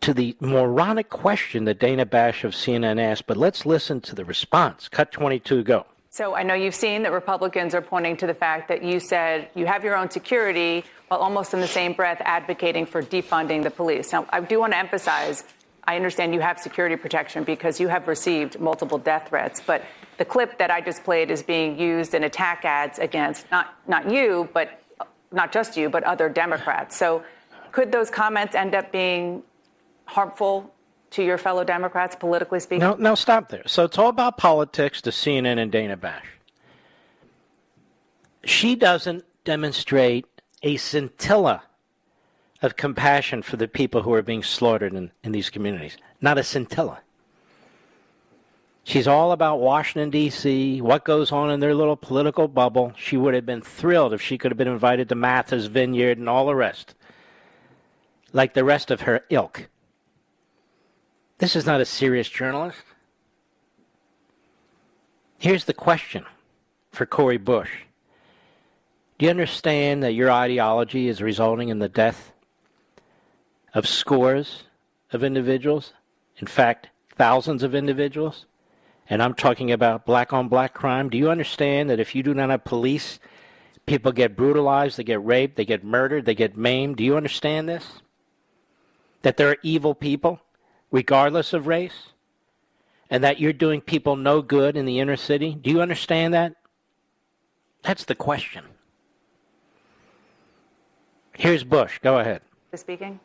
to the moronic question that Dana Bash of CNN asked, but let's listen to the response. Cut 22, go. So I know you've seen that Republicans are pointing to the fact that you said you have your own security while almost in the same breath advocating for defunding the police. Now, I do want to emphasize I understand you have security protection because you have received multiple death threats, but the clip that I just played is being used in attack ads against not not you, but not just you, but other Democrats. So could those comments end up being harmful to your fellow Democrats, politically speaking? No, no, stop there. So it's all about politics to CNN and Dana Bash. She doesn't demonstrate a scintilla of compassion for the people who are being slaughtered in, in these communities. Not a scintilla. She's all about Washington, D.C., what goes on in their little political bubble. She would have been thrilled if she could have been invited to Martha's Vineyard and all the rest, like the rest of her ilk. This is not a serious journalist. Here's the question for Cori Bush Do you understand that your ideology is resulting in the death of scores of individuals? In fact, thousands of individuals? And I'm talking about black on black crime. Do you understand that if you do not have police, people get brutalized, they get raped, they get murdered, they get maimed? Do you understand this? That there are evil people? Regardless of race, and that you're doing people no good in the inner city? Do you understand that? That's the question. Here's Bush. Go ahead. Speaking.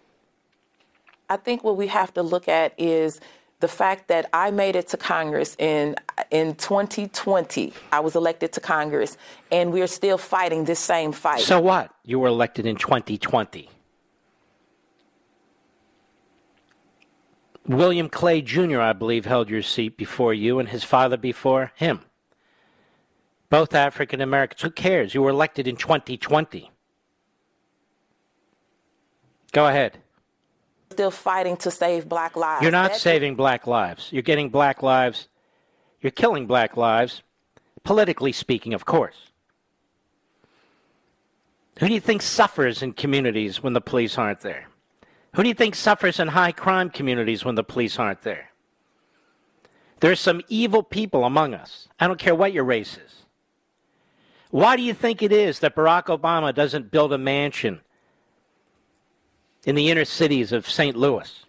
I think what we have to look at is the fact that I made it to Congress in in 2020. I was elected to Congress, and we're still fighting this same fight. So what? You were elected in 2020. William Clay Jr., I believe, held your seat before you, and his father before him. Both African Americans. Who cares? You were elected in 2020. Go ahead. Still fighting to save black lives. You're not That's saving black lives. You're getting black lives. You're killing black lives, politically speaking, of course. Who do you think suffers in communities when the police aren't there? Who do you think suffers in high crime communities when the police aren't there? There's some evil people among us. I don't care what your race is. Why do you think it is that Barack Obama doesn't build a mansion in the inner cities of St. Louis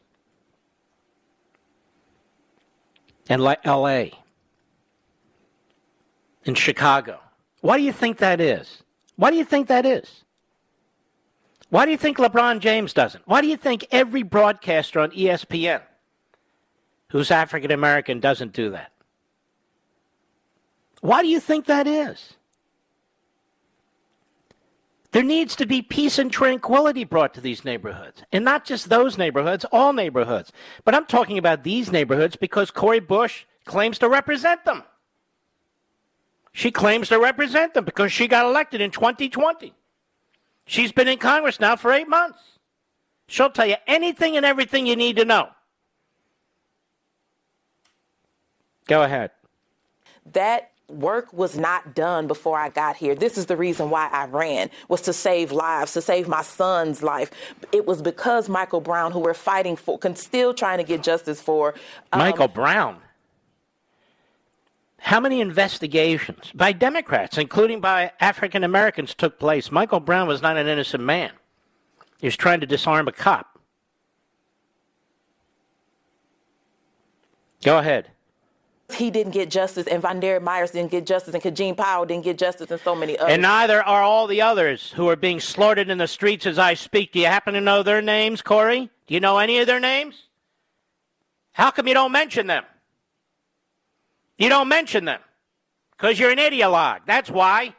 and LA in Chicago? Why do you think that is? Why do you think that is? Why do you think LeBron James doesn't? Why do you think every broadcaster on ESPN who's African American doesn't do that? Why do you think that is? There needs to be peace and tranquility brought to these neighborhoods. And not just those neighborhoods, all neighborhoods. But I'm talking about these neighborhoods because Cori Bush claims to represent them. She claims to represent them because she got elected in 2020. She's been in Congress now for eight months. She'll tell you anything and everything you need to know. Go ahead. That work was not done before I got here. This is the reason why I ran was to save lives, to save my son's life. It was because Michael Brown, who we're fighting for, can still trying to get justice for. Um, Michael Brown. How many investigations by Democrats, including by African Americans, took place? Michael Brown was not an innocent man. He was trying to disarm a cop. Go ahead he didn't get justice, and VonDerrit Myers didn't get justice, and Kajieme Powell didn't get justice, and so many others. And neither are all the others who are being slaughtered in the streets as I speak. Do you happen to know their names, Cori? Do you know any of their names? How come you don't mention them? You don't mention them because you're an ideologue. That's why.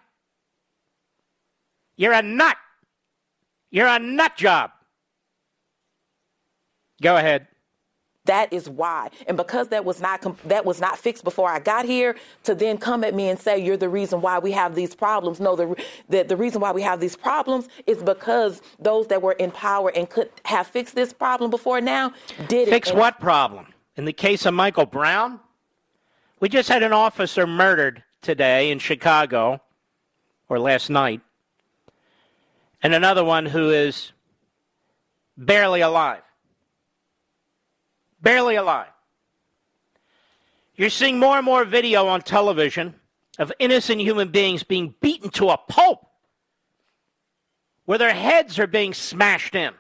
You're a nut. You're a nut job. Go ahead. That is why. And because that was not that was not fixed before I got here, to then come at me and say you're the reason why we have these problems. No, the the, the reason why we have these problems is because those that were in power and could have fixed this problem before now did it. Fix what problem? In the case of Michael Brown, we just had an officer murdered today in Chicago, or last night, and another one who is barely alive barely alive. You're seeing more and more video on television of innocent human beings being beaten to a pulp, where their heads are being smashed in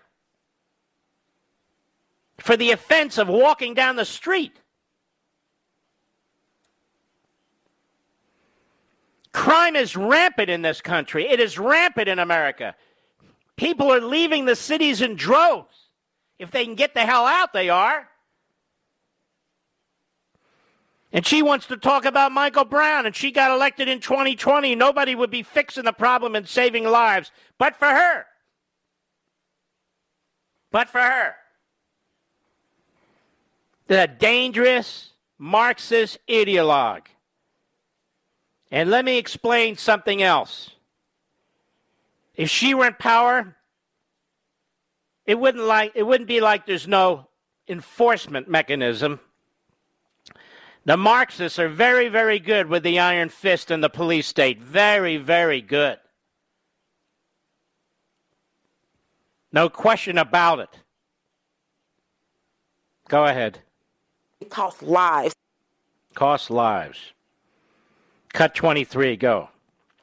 for the offense of walking down the street. Crime is rampant in this country. It is rampant in America. People are leaving the cities in droves. If they can get the hell out, they are. And she wants to talk about Michael Brown, and she got elected in 2020. Nobody would be fixing the problem and saving lives, but for her. But for her. The dangerous Marxist ideologue. And let me explain something else. If she were in power, it wouldn't like it wouldn't be like there's no enforcement mechanism the Marxists are very, very good with the iron fist and the police state. Very, very good. No question about it. Go ahead. It costs lives. Costs lives. Cut 23, go.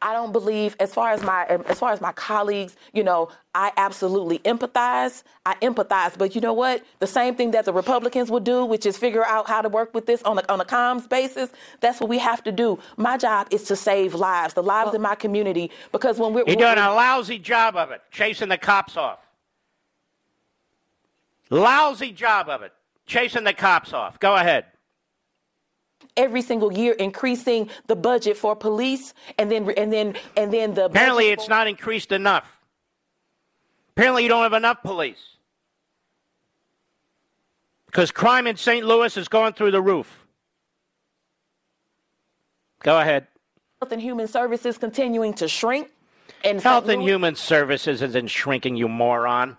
I don't believe, as far as my um, as far as my colleagues, you know, I absolutely empathize. I empathize, but you know what? The same thing that the Republicans would do, which is figure out how to work with this on a on a comms basis. That's what we have to do. My job is to save lives, the lives well, in my community, because when we're you're doing a lousy job of it, chasing the cops off. Lousy job of it, chasing the cops off. Go ahead every single year increasing the budget for police and then and then and then the apparently it's for- not increased enough. Apparently you don't have enough police. Because crime in st louis is going through the roof. Go ahead. Health and human services continuing to shrink and health and human services isn't shrinking you moron.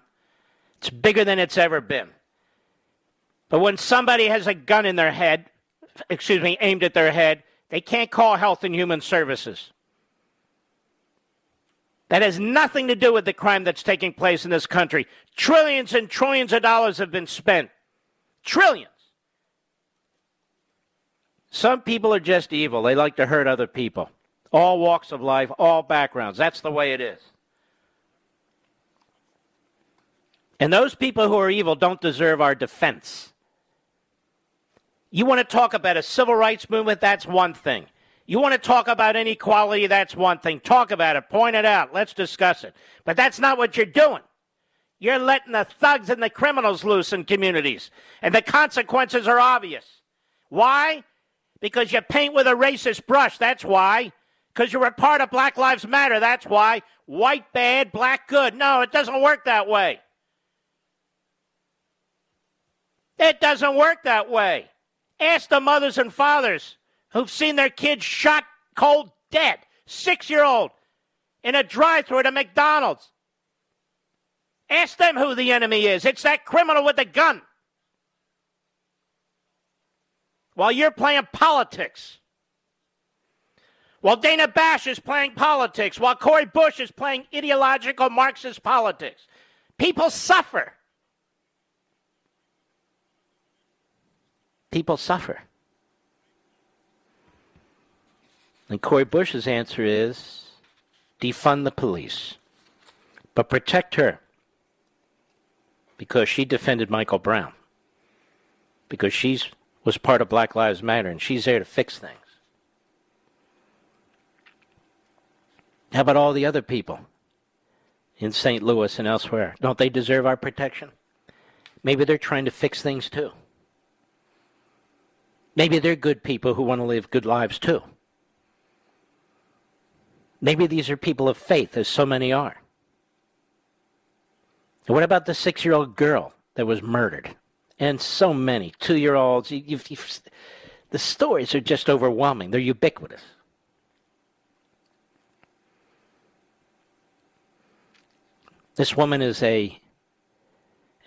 It's bigger than it's ever been. But when somebody has a gun in their head excuse me, aimed at their head, they can't call Health and Human Services. That has nothing to do with the crime that's taking place in this country. Trillions and trillions of dollars have been spent. Trillions. Some people are just evil. They like to hurt other people. All walks of life, all backgrounds. That's the way it is. And those people who are evil don't deserve our defense. You want to talk about a civil rights movement? That's one thing. You want to talk about inequality? That's one thing. Talk about it, point it out, let's discuss it. But that's not what you're doing. You're letting the thugs and the criminals loose in communities, and the consequences are obvious. Why? Because you paint with a racist brush. That's why. Because you're a part of Black Lives Matter. That's why. White bad, black good. No, it doesn't work that way. It doesn't work that way. Ask the mothers and fathers who've seen their kids shot cold dead, six year old, in a drive through at a McDonald's. Ask them who the enemy is. It's that criminal with the gun. While you're playing politics. while Dana Bash is playing politics, while Cori Bush is playing ideological Marxist politics. People suffer. People suffer. And Cori Bush's answer is defund the police, but protect her because she defended Michael Brown, because she was part of Black Lives Matter and she's there to fix things. How about all the other people in St. Louis and elsewhere? Don't they deserve our protection? Maybe they're trying to fix things too. Maybe they're good people who want to live good lives too. Maybe these are people of faith, as so many are. And what about the six year old girl that was murdered? And so many two year olds. The stories are just overwhelming, they're ubiquitous. This woman is a,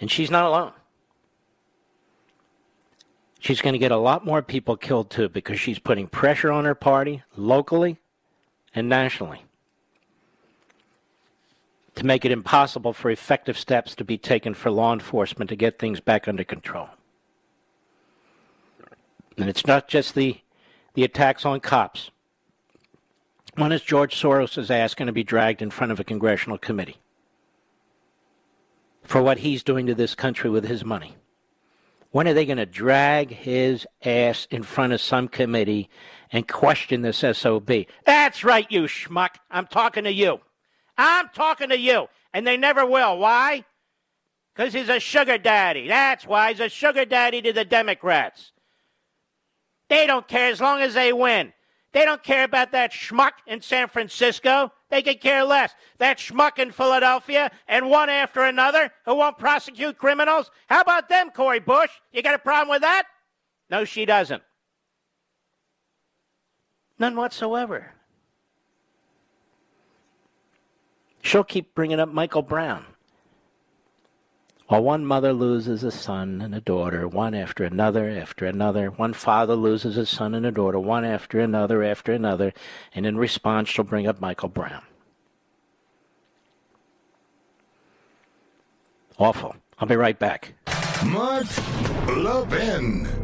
and she's not alone. She's going to get a lot more people killed too because she's putting pressure on her party locally and nationally to make it impossible for effective steps to be taken for law enforcement to get things back under control. And it's not just the, the attacks on cops. When is George Soros' ass going to be dragged in front of a congressional committee for what he's doing to this country with his money? When are they going to drag his ass in front of some committee and question this SOB? That's right, you schmuck. I'm talking to you. I'm talking to you. And they never will. Why? Because he's a sugar daddy. That's why he's a sugar daddy to the Democrats. They don't care as long as they win. They don't care about that schmuck in San Francisco. They could care less. That schmuck in Philadelphia and one after another who won't prosecute criminals. How about them, Cori Bush? You got a problem with that? No, she doesn't. None whatsoever. She'll keep bringing up Michael Brown. While one mother loses a son and a daughter, one after another, after another, one father loses a son and a daughter, one after another, after another, and in response, she'll bring up Michael Brown. Awful. I'll be right back. Mark Levin.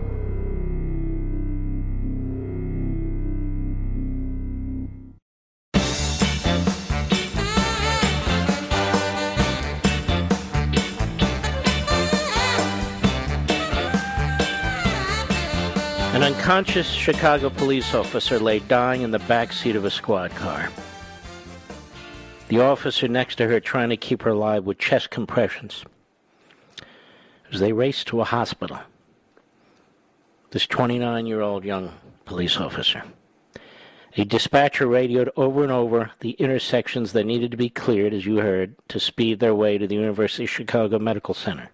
Unconscious Chicago police officer lay dying in the back seat of a squad car. The officer next to her trying to keep her alive with chest compressions. As they raced to a hospital, this 29 year old young police officer. A dispatcher radioed over and over the intersections that needed to be cleared, as you heard, to speed their way to the University of Chicago Medical Center.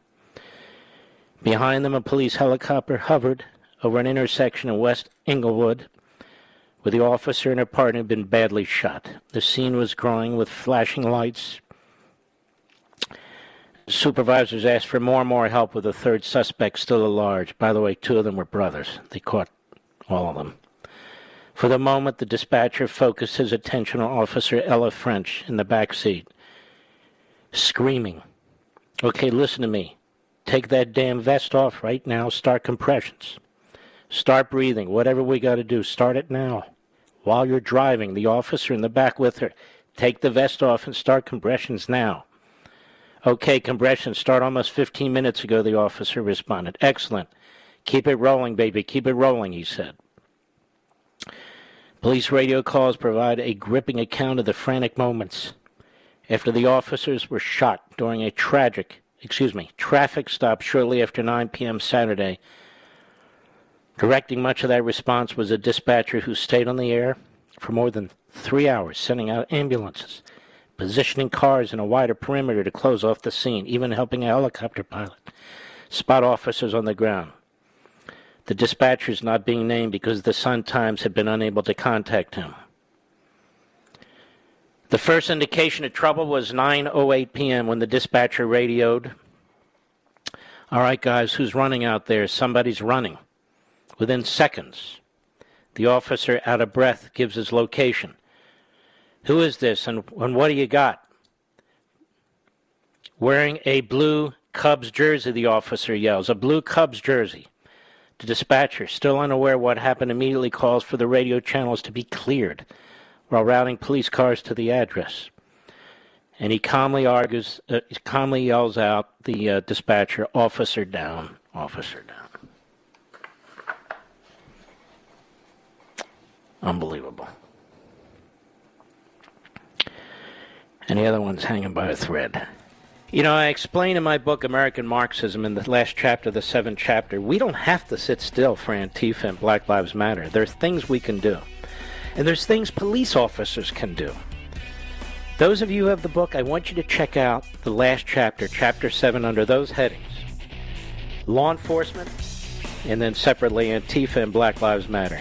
Behind them, a police helicopter hovered over an intersection in West Englewood where the officer and her partner had been badly shot. The scene was growing with flashing lights. Supervisors asked for more and more help with the third suspect still at large. By the way, two of them were brothers. They caught all of them. For the moment, the dispatcher focused his attention on Officer Ella French in the back seat, screaming, Okay, listen to me. Take that damn vest off right now. Start compressions. Start breathing. Whatever we got to do, start it now. While you're driving, the officer in the back with her, take the vest off and start compressions now. Okay, compressions start almost 15 minutes ago, the officer responded. Excellent. Keep it rolling, baby. Keep it rolling, he said. Police radio calls provide a gripping account of the frantic moments after the officers were shot during a tragic, excuse me, traffic stop shortly after 9 p.m. Saturday Directing much of that response was a dispatcher who stayed on the air for more than three hours, sending out ambulances, positioning cars in a wider perimeter to close off the scene, even helping a helicopter pilot spot officers on the ground. The dispatchers not being named because the Sun Times had been unable to contact him. The first indication of trouble was 9:08 p.m. when the dispatcher radioed, "All right, guys, who's running out there? Somebody's running." Within seconds, The officer, out of breath, gives his location. Who is this and, and what do you got? Wearing a blue Cubs jersey, the officer yells. A blue Cubs jersey. The dispatcher, still unaware what happened, immediately calls for the radio channels to be cleared while routing police cars to the address. And he calmly argues, uh, he calmly yells out the uh, dispatcher, "Officer down, officer down." Unbelievable. And the other one's hanging by a thread. You know, I explain in my book American Marxism in the last chapter, the seventh chapter, we don't have to sit still for Antifa and Black Lives Matter. There's things we can do. And there's things police officers can do. Those of you who have the book, I want you to check out the last chapter, chapter 7, under those headings law enforcement, and then separately Antifa and Black Lives Matter.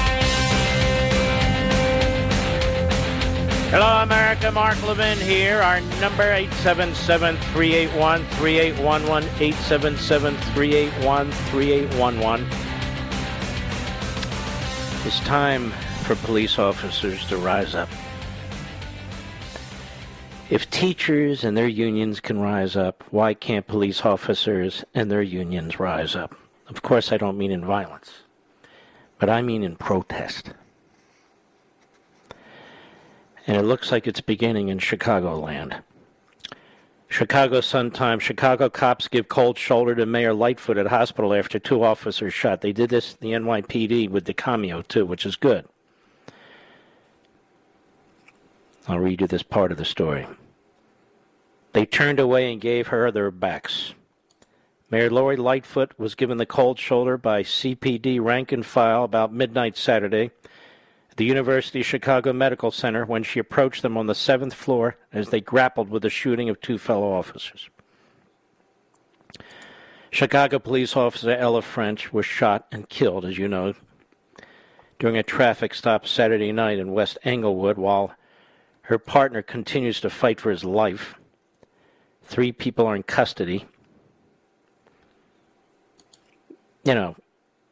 Hello, America. Mark Levin here. Our number 877-381-3811, 877-381-3811. It's time for police officers to rise up. If teachers and their unions can rise up, why can't police officers and their unions rise up? Of course, I don't mean in violence, but I mean in protest and it looks like it's beginning in Chicagoland. Chicago Sun Times. Chicago cops give cold shoulder to Mayor Lightfoot at hospital after two officers shot. They did this the NYPD with the cameo too, which is good. I'll read you this part of the story. They turned away and gave her their backs. Mayor Lori Lightfoot was given the cold shoulder by CPD rank and file about midnight Saturday at the University of Chicago Medical Center when she approached them on the seventh floor as they grappled with the shooting of two fellow officers. Chicago police officer Ella French was shot and killed, as you know, during a traffic stop Saturday night in West Englewood while her partner continues to fight for his life. Three people are in custody. You know,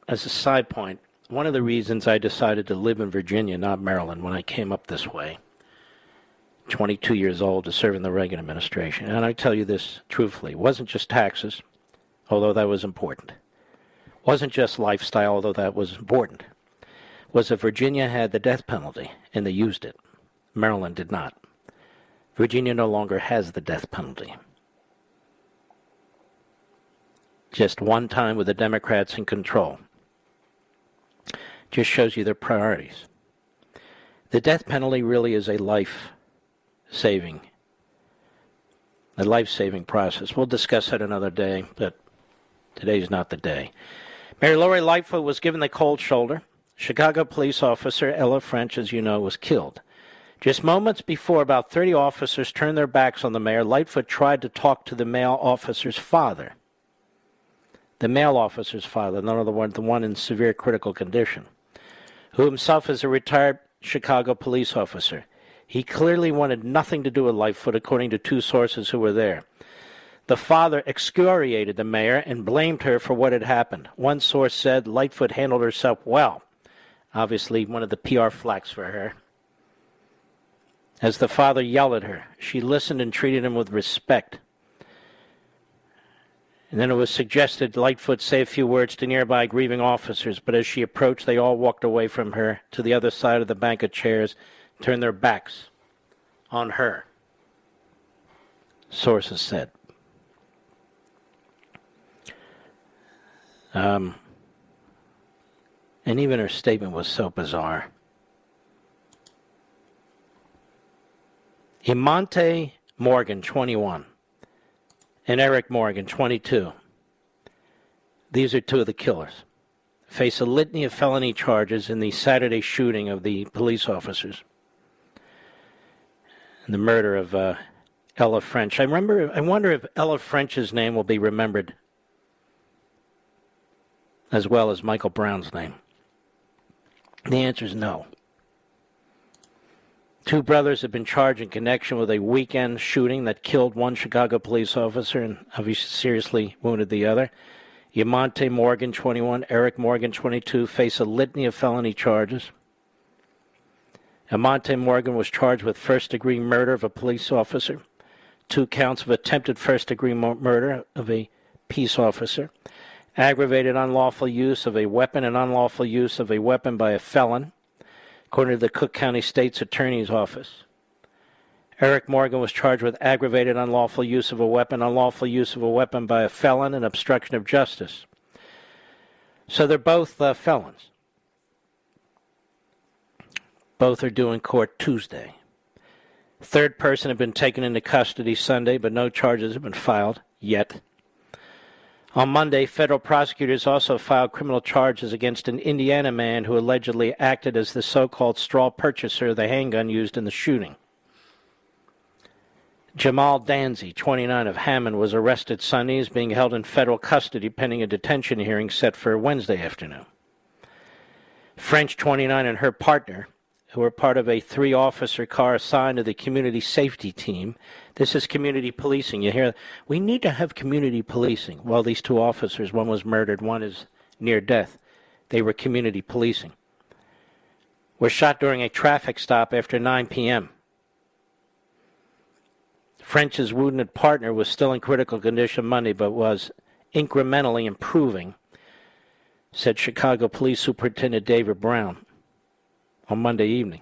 as a side point, one of the reasons I decided to live in Virginia, not Maryland, when I came up this way, 22 years old, to serve in the Reagan administration. And I tell you this truthfully, it wasn't just taxes, although that was important. It wasn't just lifestyle, although that was important. It was that Virginia had the death penalty, and they used it. Maryland did not. Virginia no longer has the death penalty. Just one time with the Democrats in control just shows you their priorities. The death penalty really is a life saving, a life saving process. We'll discuss that another day, but today's not the day. Mary Lori Lightfoot was given the cold shoulder. Chicago police officer Ella French, as you know, was killed. Just moments before, about 30 officers turned their backs on the mayor. Lightfoot tried to talk to the male officer's father. The male officer's father, of the one, the one in severe critical condition who himself is a retired Chicago police officer. He clearly wanted nothing to do with Lightfoot, according to two sources who were there. The father excoriated the mayor and blamed her for what had happened. One source said Lightfoot handled herself well. Obviously, one of the PR flacks for her. As the father yelled at her, she listened and treated him with respect. And then it was suggested Lightfoot say a few words to nearby grieving officers, but as she approached, they all walked away from her to the other side of the bank of chairs, turned their backs on her. Sources said. Um, and even her statement was so bizarre. Emonte Morgan, 21 and Eric Morgan, 22. These are two of the killers. Face a litany of felony charges in the Saturday shooting of the police officers. in the murder of uh, Ella French. I remember. I wonder if Ella French's name will be remembered as well as Michael Brown's name. The answer is no. Two brothers have been charged in connection with a weekend shooting that killed one Chicago police officer and obviously seriously wounded the other. Emonte Morgan, 21, Eric Morgan, 22, face a litany of felony charges. Emonte Morgan was charged with first degree murder of a police officer, two counts of attempted first degree murder of a peace officer, aggravated unlawful use of a weapon and unlawful use of a weapon by a felon, according to the Cook County State's Attorney's Office. Eric Morgan was charged with aggravated unlawful use of a weapon, unlawful use of a weapon by a felon, and obstruction of justice. So they're both uh, felons. Both are due in court Tuesday. Third person had been taken into custody Sunday, but no charges have been filed yet. On Monday, federal prosecutors also filed criminal charges against an Indiana man who allegedly acted as the so called straw purchaser of the handgun used in the shooting. Jamal Danzi, 29 of Hammond, was arrested Sunday as being held in federal custody pending a detention hearing set for Wednesday afternoon. French, 29, and her partner, who were part of a three officer car assigned to the community safety team. This is community policing. You hear, we need to have community policing. Well, these two officers, one was murdered, one is near death. They were community policing. Were shot during a traffic stop after 9 p.m. French's wounded partner was still in critical condition Monday, but was incrementally improving, said Chicago Police Superintendent David Brown on Monday evening.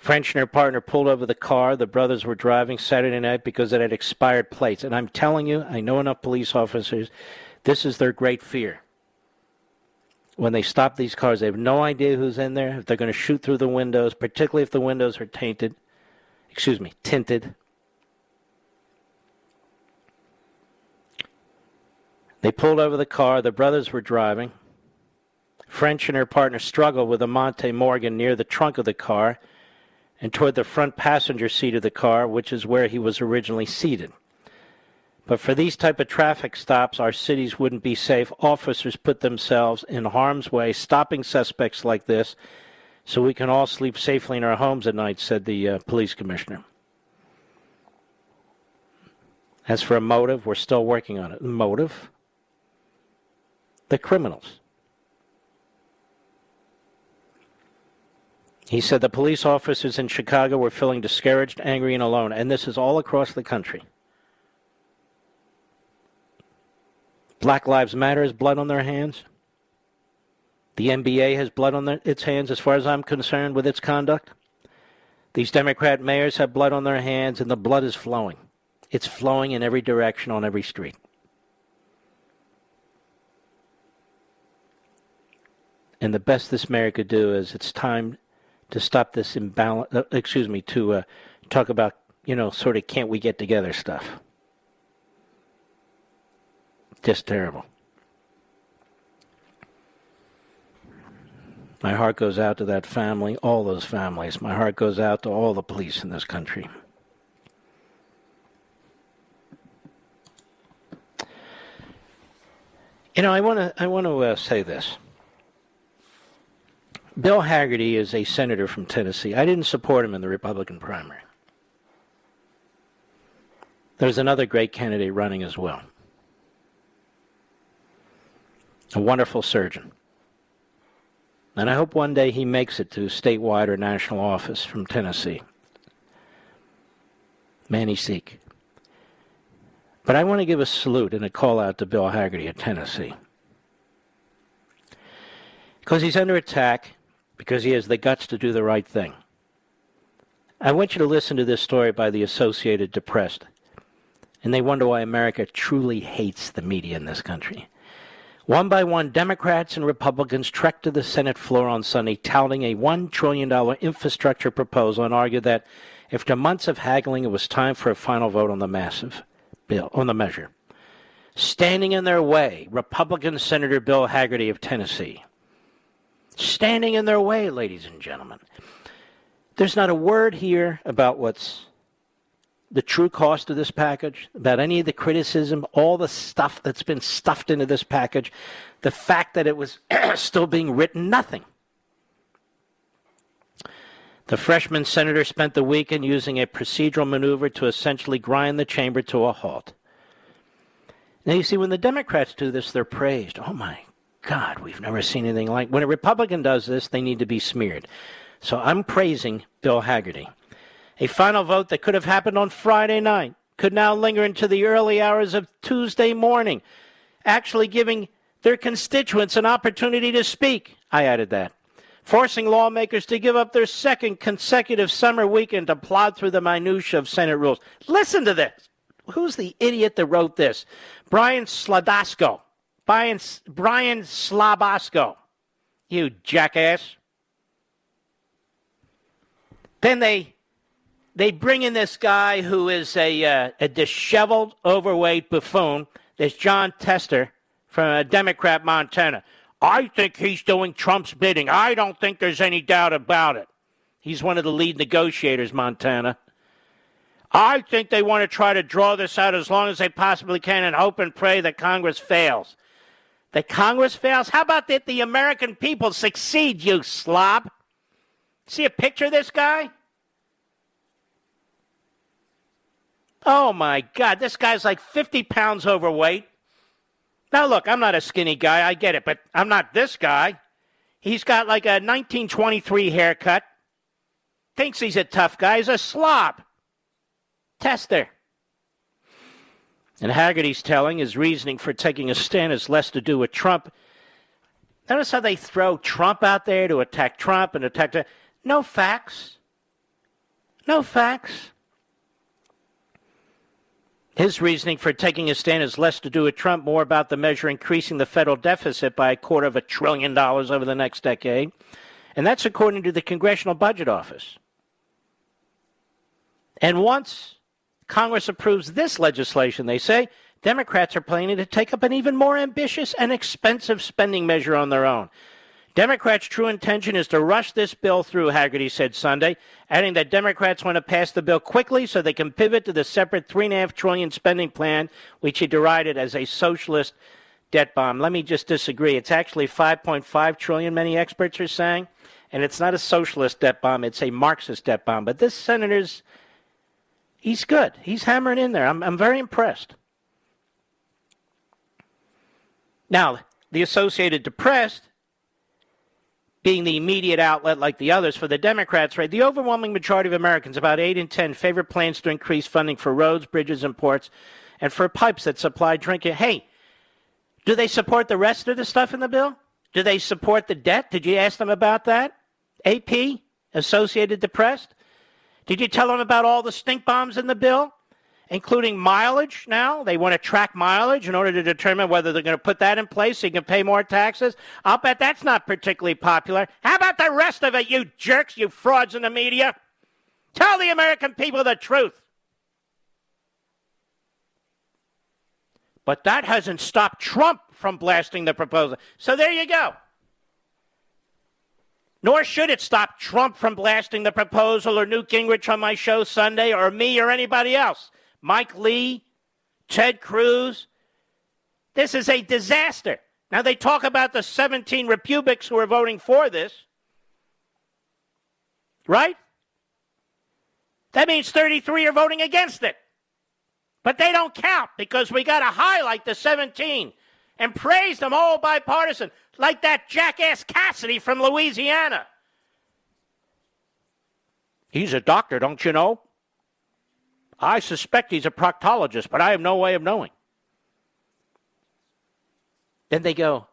French and her partner pulled over the car the brothers were driving Saturday night because it had expired plates. And I'm telling you, I know enough police officers, this is their great fear. When they stop these cars, they have no idea who's in there, if they're going to shoot through the windows, particularly if the windows are tainted, excuse me, tinted. They pulled over the car the brothers were driving. French and her partner struggled with Emonte Morgan near the trunk of the car and toward the front passenger seat of the car, which is where he was originally seated. But for these type of traffic stops, our cities wouldn't be safe. Officers put themselves in harm's way, stopping suspects like this, so we can all sleep safely in our homes at night," said the uh, police commissioner. As for a motive, we're still working on it. motive? The criminals. He said the police officers in Chicago were feeling discouraged, angry, and alone, and this is all across the country. Black Lives Matter has blood on their hands. The NBA has blood on their, its hands, as far as I'm concerned, with its conduct. These Democrat mayors have blood on their hands, and the blood is flowing. It's flowing in every direction on every street. And the best this mayor could do is it's time to stop this imbalance. Uh, excuse me, to uh, talk about you know sort of can't we get together stuff. Just terrible. My heart goes out to that family, all those families. My heart goes out to all the police in this country. You know, I want to I want to uh, say this. Bill Hagerty is a senator from Tennessee. I didn't support him in the Republican primary. There's another great candidate running as well. A wonderful surgeon. And I hope one day he makes it to statewide or national office from Tennessee. Manny Sethi. But I want to give a salute and a call out to Bill Hagerty of Tennessee. Because he's under attack because he has the guts to do the right thing. I want you to listen to this story by the Associated Depressed, and they wonder why America truly hates the media in this country. One by one, Democrats and Republicans trekked to the Senate floor on Sunday touting a $1 trillion infrastructure proposal and argued that after months of haggling, it was time for a final vote on the massive bill, on the measure. Standing in their way, Republican Senator Bill Hagerty of Tennessee standing in their way, ladies and gentlemen. There's not a word here about what's the true cost of this package, about any of the criticism, all the stuff that's been stuffed into this package, the fact that it was [clears throat] still being written, nothing. The freshman senator spent the weekend using a procedural maneuver to essentially grind the chamber to a halt. Now, you see, when the Democrats do this, they're praised. Oh, my God, we've never seen anything like. When a Republican does this, they need to be smeared. So I'm praising Bill Hagerty. A final vote that could have happened on Friday night could now linger into the early hours of Tuesday morning, actually giving their constituents an opportunity to speak. I added that. Forcing lawmakers to give up their second consecutive summer weekend to plod through the minutiae of Senate rules. Listen to this. Who's the idiot that wrote this? Brian Slodysko. Brian, Brian Slabosco. You jackass. Then they they bring in this guy who is a uh, a disheveled, overweight buffoon. This Jon Tester from a Democrat, Montana. I think he's doing Trump's bidding. I don't think there's any doubt about it. He's one of the lead negotiators, Montana. I think they want to try to draw this out as long as they possibly can and hope and pray that Congress fails. That Congress fails? How about that the American people succeed, you slob? See a picture of this guy? Oh my God, this guy's like 50 pounds overweight. Now, look, I'm not a skinny guy, I get it, but I'm not this guy. He's got like a 1923 haircut, thinks he's a tough guy, he's a slob. Tester. And Hagerty's telling his reasoning for taking a stand has less to do with Trump. Notice how they throw Trump out there to attack Trump and attack. The No facts. No facts. His reasoning for taking a stand has less to do with Trump, more about the measure increasing the federal deficit by a quarter of a trillion dollars over the next decade. And that's according to the Congressional Budget Office. And once Congress approves this legislation, they say, Democrats are planning to take up an even more ambitious and expensive spending measure on their own. Democrats' true intention is to rush this bill through, Hagerty said Sunday, adding that Democrats want to pass the bill quickly so they can pivot to the separate three and a half trillion spending plan, which he derided as a socialist debt bomb. Let me just disagree. It's actually 5.5 trillion, many experts are saying, and it's not a socialist debt bomb, it's a Marxist debt bomb. But this senator's, he's good. He's hammering in there. I'm, I'm very impressed. Now, the Associated Press being the immediate outlet like the others for the Democrats, right? The overwhelming majority of Americans, about 8 in 10, favor plans to increase funding for roads, bridges, and ports and for pipes that supply drinking. Hey, do they support the rest of the stuff in the bill? Do they support the debt? Did you ask them about that? AP, Associated Press? Did you tell them about all the stink bombs in the bill? including mileage now. They want to track mileage in order to determine whether they're going to put that in place so you can pay more taxes. I'll bet that's not particularly popular. How about the rest of it, you jerks, you frauds in the media? Tell the American people the truth. But that hasn't stopped Trump from blasting the proposal. So there you go. Nor should it stop Trump from blasting the proposal or Newt Gingrich on my show Sunday or me or anybody else. Mike Lee, Ted Cruz. This is a disaster. Now, they talk about the 17 Republicans who are voting for this, right? That means 33 are voting against it. But they don't count because we got to highlight the 17 and praise them all bipartisan, like that jackass Cassidy from Louisiana. He's a doctor, don't you know? I suspect he's a proctologist, but I have no way of knowing. Then they go,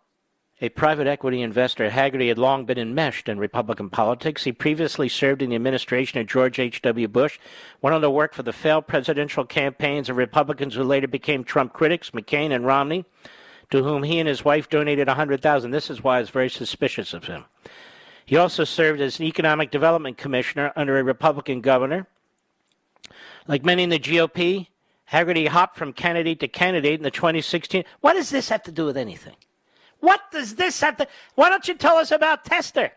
a private equity investor, Hagerty had long been enmeshed in Republican politics. He previously served in the administration of George H.W. Bush, went on to work for the failed presidential campaigns of Republicans who later became Trump critics, McCain and Romney, to whom he and his wife donated 100000 This is why I was very suspicious of him. He also served as an economic development commissioner under a Republican governor. Like many in the GOP, Hagerty hopped from candidate to candidate in the 2016. What does this have to do with anything? What does this have to? Why don't you tell us about Tester?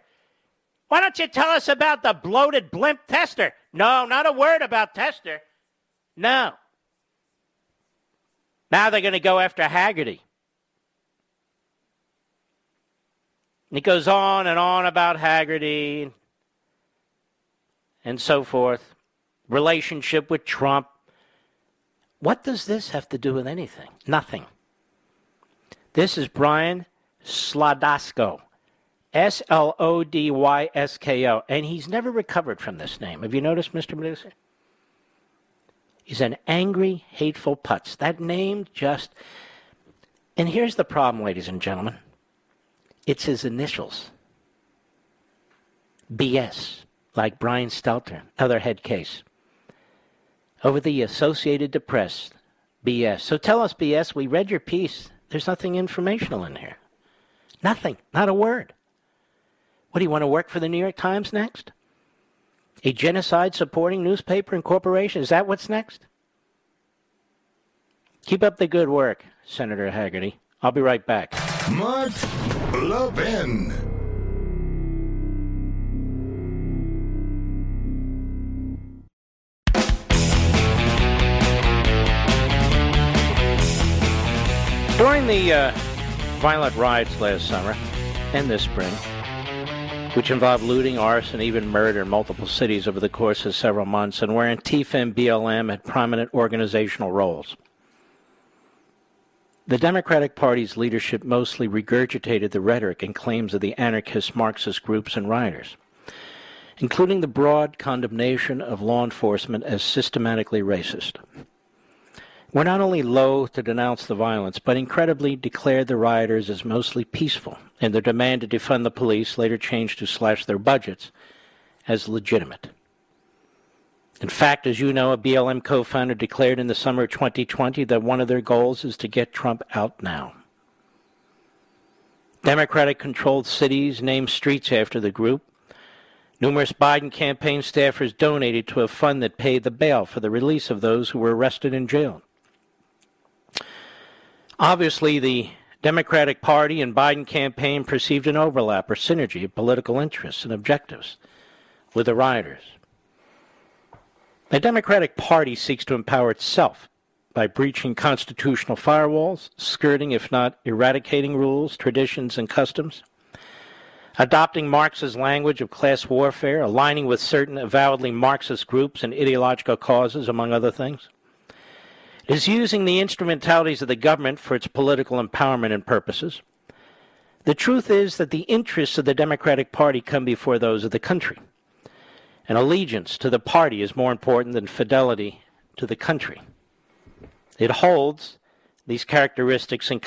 Why don't you tell us about the bloated blimp tester? No, not a word about tester. No. Now they're going to go after Hagerty. And it goes on and on about Hagerty and so forth. Relationship with Trump. What does this have to do with anything? Nothing. This is Brian Slodysko. S L O D Y S K O. And he's never recovered from this name. Have you noticed, Mr. Producer? He's an angry, hateful putz. That name just. And here's the problem, ladies and gentlemen it's his initials. BS, like Brian Stelter, other head case. Over the Associated Press, BS. So tell us, BS, we read your piece. There's nothing informational in here. Nothing, not a word. What do you want to work for the New York Times next? A genocide supporting newspaper and corporation? Is that what's next? Keep up the good work, Senator Hagerty. I'll be right back. Mark Levin. During the uh, violent riots last summer and this spring, which involved looting, arson, even murder in multiple cities over the course of several months, and where Antifa and BLM had prominent organizational roles. The Democratic Party's leadership mostly regurgitated the rhetoric and claims of the anarchist Marxist groups and rioters, including the broad condemnation of law enforcement as systematically racist. We're not only loath to denounce the violence, but incredibly declared the rioters as mostly peaceful, and their demand to defund the police, later changed to slash their budgets, as legitimate. In fact, as you know, a BLM co founder declared in the summer of 2020 that one of their goals is to get Trump out now. Democratic controlled cities named streets after the group. Numerous Biden campaign staffers donated to a fund that paid the bail for the release of those who were arrested and jailed. Obviously, the Democratic Party and Biden campaign perceived an overlap or synergy of political interests and objectives with the rioters. The Democratic Party seeks to empower itself by breaching constitutional firewalls, skirting, if not eradicating, rules, traditions, and customs, adopting Marx's language of class warfare, aligning with certain avowedly Marxist groups and ideological causes, among other things It is using the instrumentalities of the government for its political empowerment and purposes. The truth is that the interests of the Democratic Party come before those of the country. And allegiance to the party is more important than fidelity to the country. It holds these characteristics in,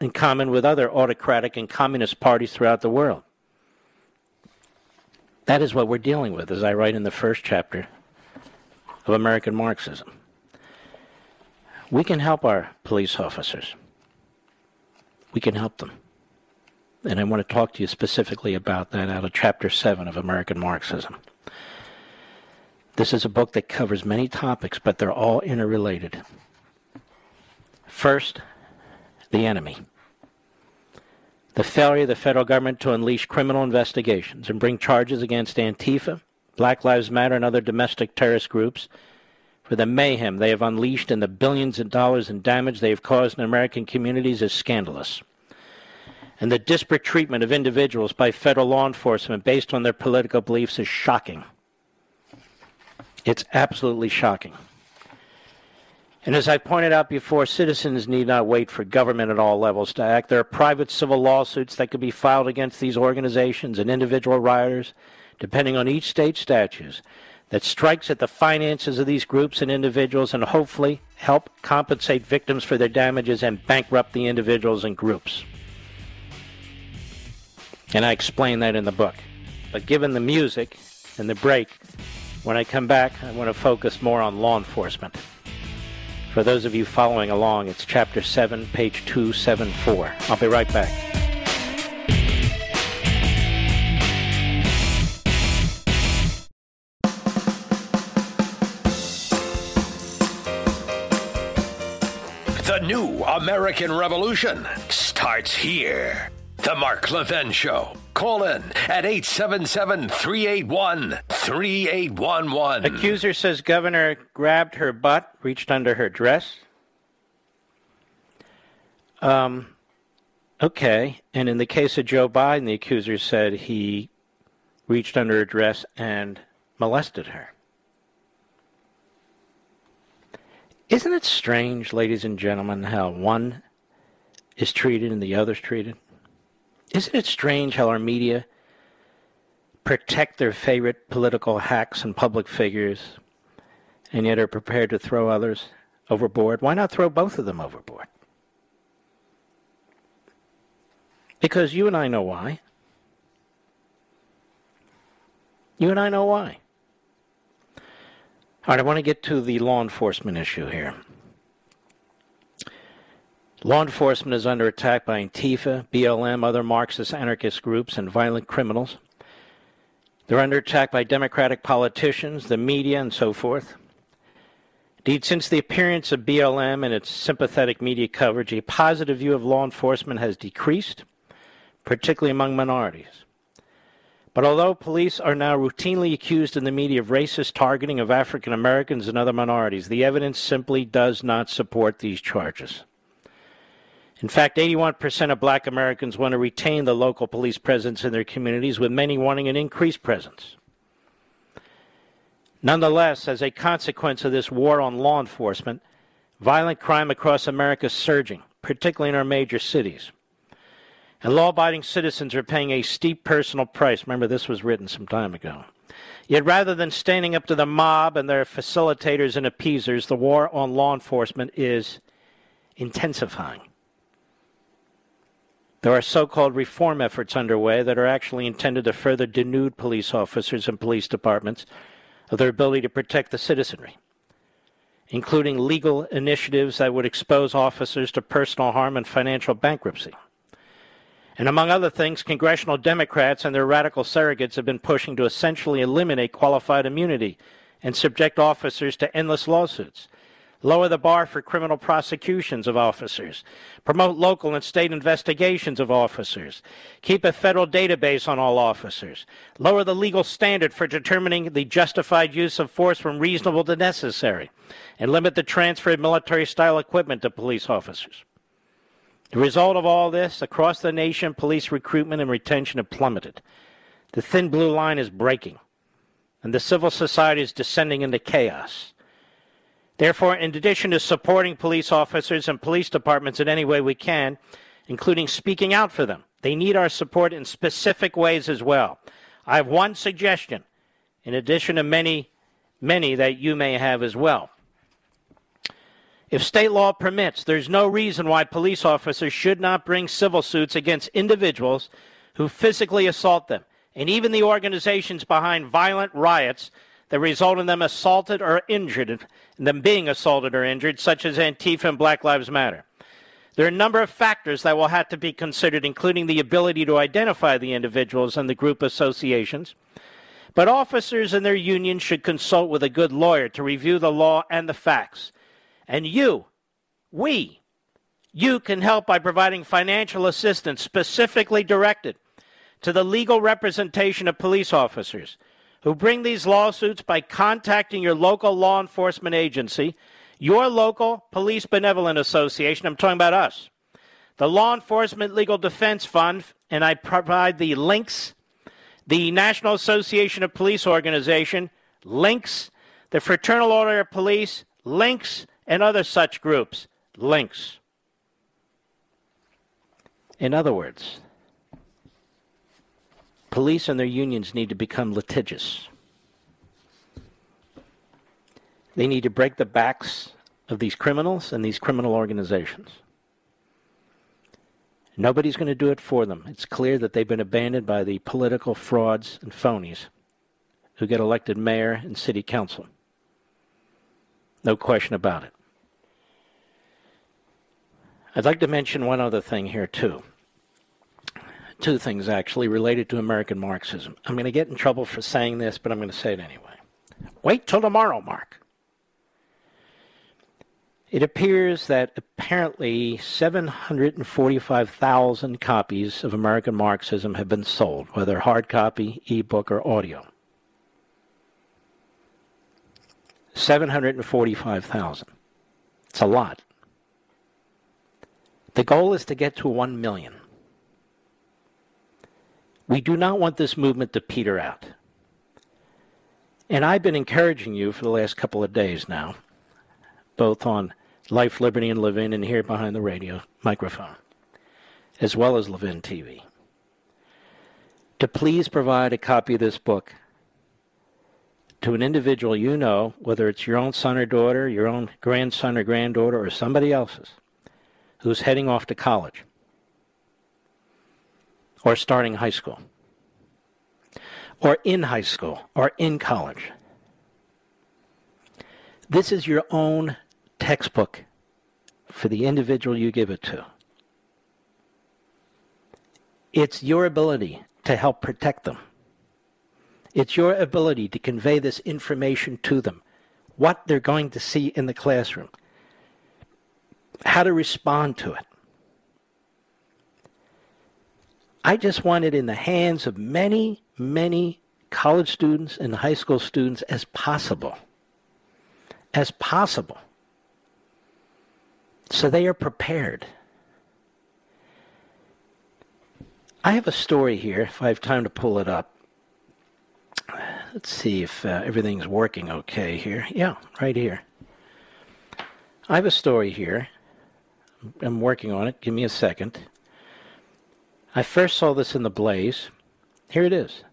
in common with other autocratic and communist parties throughout the world. That is what we're dealing with, as I write in the first chapter of American Marxism. We can help our police officers. We can help them. And I want to talk to you specifically about that out of Chapter 7 of American Marxism. This is a book that covers many topics, but they're all interrelated. First, the enemy. The failure of the federal government to unleash criminal investigations and bring charges against Antifa, Black Lives Matter, and other domestic terrorist groups for the mayhem they have unleashed and the billions of dollars in damage they have caused in American communities is scandalous. And the disparate treatment of individuals by federal law enforcement based on their political beliefs is shocking. It's absolutely shocking. And as I pointed out before, citizens need not wait for government at all levels to act. There are private civil lawsuits that could be filed against these organizations and individual rioters, depending on each state's statutes that strikes at the finances of these groups and individuals and hopefully help compensate victims for their damages and bankrupt the individuals and groups. And I explain that in the book. But given the music and the break, when I come back, I want to focus more on law enforcement. For those of you following along, it's chapter 7, page 274. I'll be right back. The new American Revolution starts here. The Mark Levin Show. Call in at 877 381 3811. Accuser says governor grabbed her butt, reached under her dress. Um, okay. And in the case of Joe Biden, the accuser said he reached under her dress and molested her. Isn't it strange, ladies and gentlemen, how one is treated and the other's treated? Isn't it strange how our media protect their favorite political hacks and public figures and yet are prepared to throw others overboard? Why not throw both of them overboard? Because you and I know why. You and I know why. All right, I want to get to the law enforcement issue here. Law enforcement is under attack by Antifa, BLM, other Marxist anarchist groups, and violent criminals. They're under attack by Democratic politicians, the media, and so forth. Indeed, since the appearance of BLM and its sympathetic media coverage, a positive view of law enforcement has decreased, particularly among minorities. But although police are now routinely accused in the media of racist targeting of African Americans and other minorities, the evidence simply does not support these charges. In fact, 81% of black Americans want to retain the local police presence in their communities, with many wanting an increased presence. Nonetheless, as a consequence of this war on law enforcement, violent crime across America is surging, particularly in our major cities. And law abiding citizens are paying a steep personal price. Remember, this was written some time ago. Yet rather than standing up to the mob and their facilitators and appeasers, the war on law enforcement is intensifying. There are so called reform efforts underway that are actually intended to further denude police officers and police departments of their ability to protect the citizenry, including legal initiatives that would expose officers to personal harm and financial bankruptcy. And among other things, congressional Democrats and their radical surrogates have been pushing to essentially eliminate qualified immunity and subject officers to endless lawsuits, lower the bar for criminal prosecutions of officers, promote local and state investigations of officers, keep a federal database on all officers, lower the legal standard for determining the justified use of force from reasonable to necessary, and limit the transfer of military style equipment to police officers. The result of all this, across the nation, police recruitment and retention have plummeted. The thin blue line is breaking, and the civil society is descending into chaos. Therefore, in addition to supporting police officers and police departments in any way we can, including speaking out for them, they need our support in specific ways as well. I have one suggestion, in addition to many, many that you may have as well. If state law permits, there's no reason why police officers should not bring civil suits against individuals who physically assault them, and even the organizations behind violent riots that result in them assaulted or injured, them being assaulted or injured, such as Antifa and Black Lives Matter. There are a number of factors that will have to be considered, including the ability to identify the individuals and the group associations. But officers and their unions should consult with a good lawyer to review the law and the facts. And you, we, you can help by providing financial assistance specifically directed to the legal representation of police officers who bring these lawsuits by contacting your local law enforcement agency, your local police benevolent association. I'm talking about us. The Law Enforcement Legal Defense Fund, and I provide the links. The National Association of Police Organization, links. The Fraternal Order of Police, links and other such groups links. In other words, police and their unions need to become litigious. They need to break the backs of these criminals and these criminal organizations. Nobody's going to do it for them. It's clear that they've been abandoned by the political frauds and phonies who get elected mayor and city council. No question about it. I'd like to mention one other thing here, too. Two things, actually, related to American Marxism. I'm going to get in trouble for saying this, but I'm going to say it anyway. Wait till tomorrow, Mark. It appears that apparently 745,000 copies of American Marxism have been sold, whether hard copy, ebook, or audio. 745,000. It's a lot. The goal is to get to 1 million. We do not want this movement to peter out. And I've been encouraging you for the last couple of days now, both on Life, Liberty, and Levin, and here behind the radio microphone, as well as Levin TV, to please provide a copy of this book to an individual you know, whether it's your own son or daughter, your own grandson or granddaughter, or somebody else's, who's heading off to college or starting high school or in high school or in college. This is your own textbook for the individual you give it to. It's your ability to help protect them. It's your ability to convey this information to them, what they're going to see in the classroom, how to respond to it. I just want it in the hands of many, many college students and high school students as possible. As possible. So they are prepared. I have a story here, if I have time to pull it up. Let's see if uh, everything's working okay here. Yeah, right here. I have a story here. I'm working on it. Give me a second. I first saw this in The Blaze. Here it is.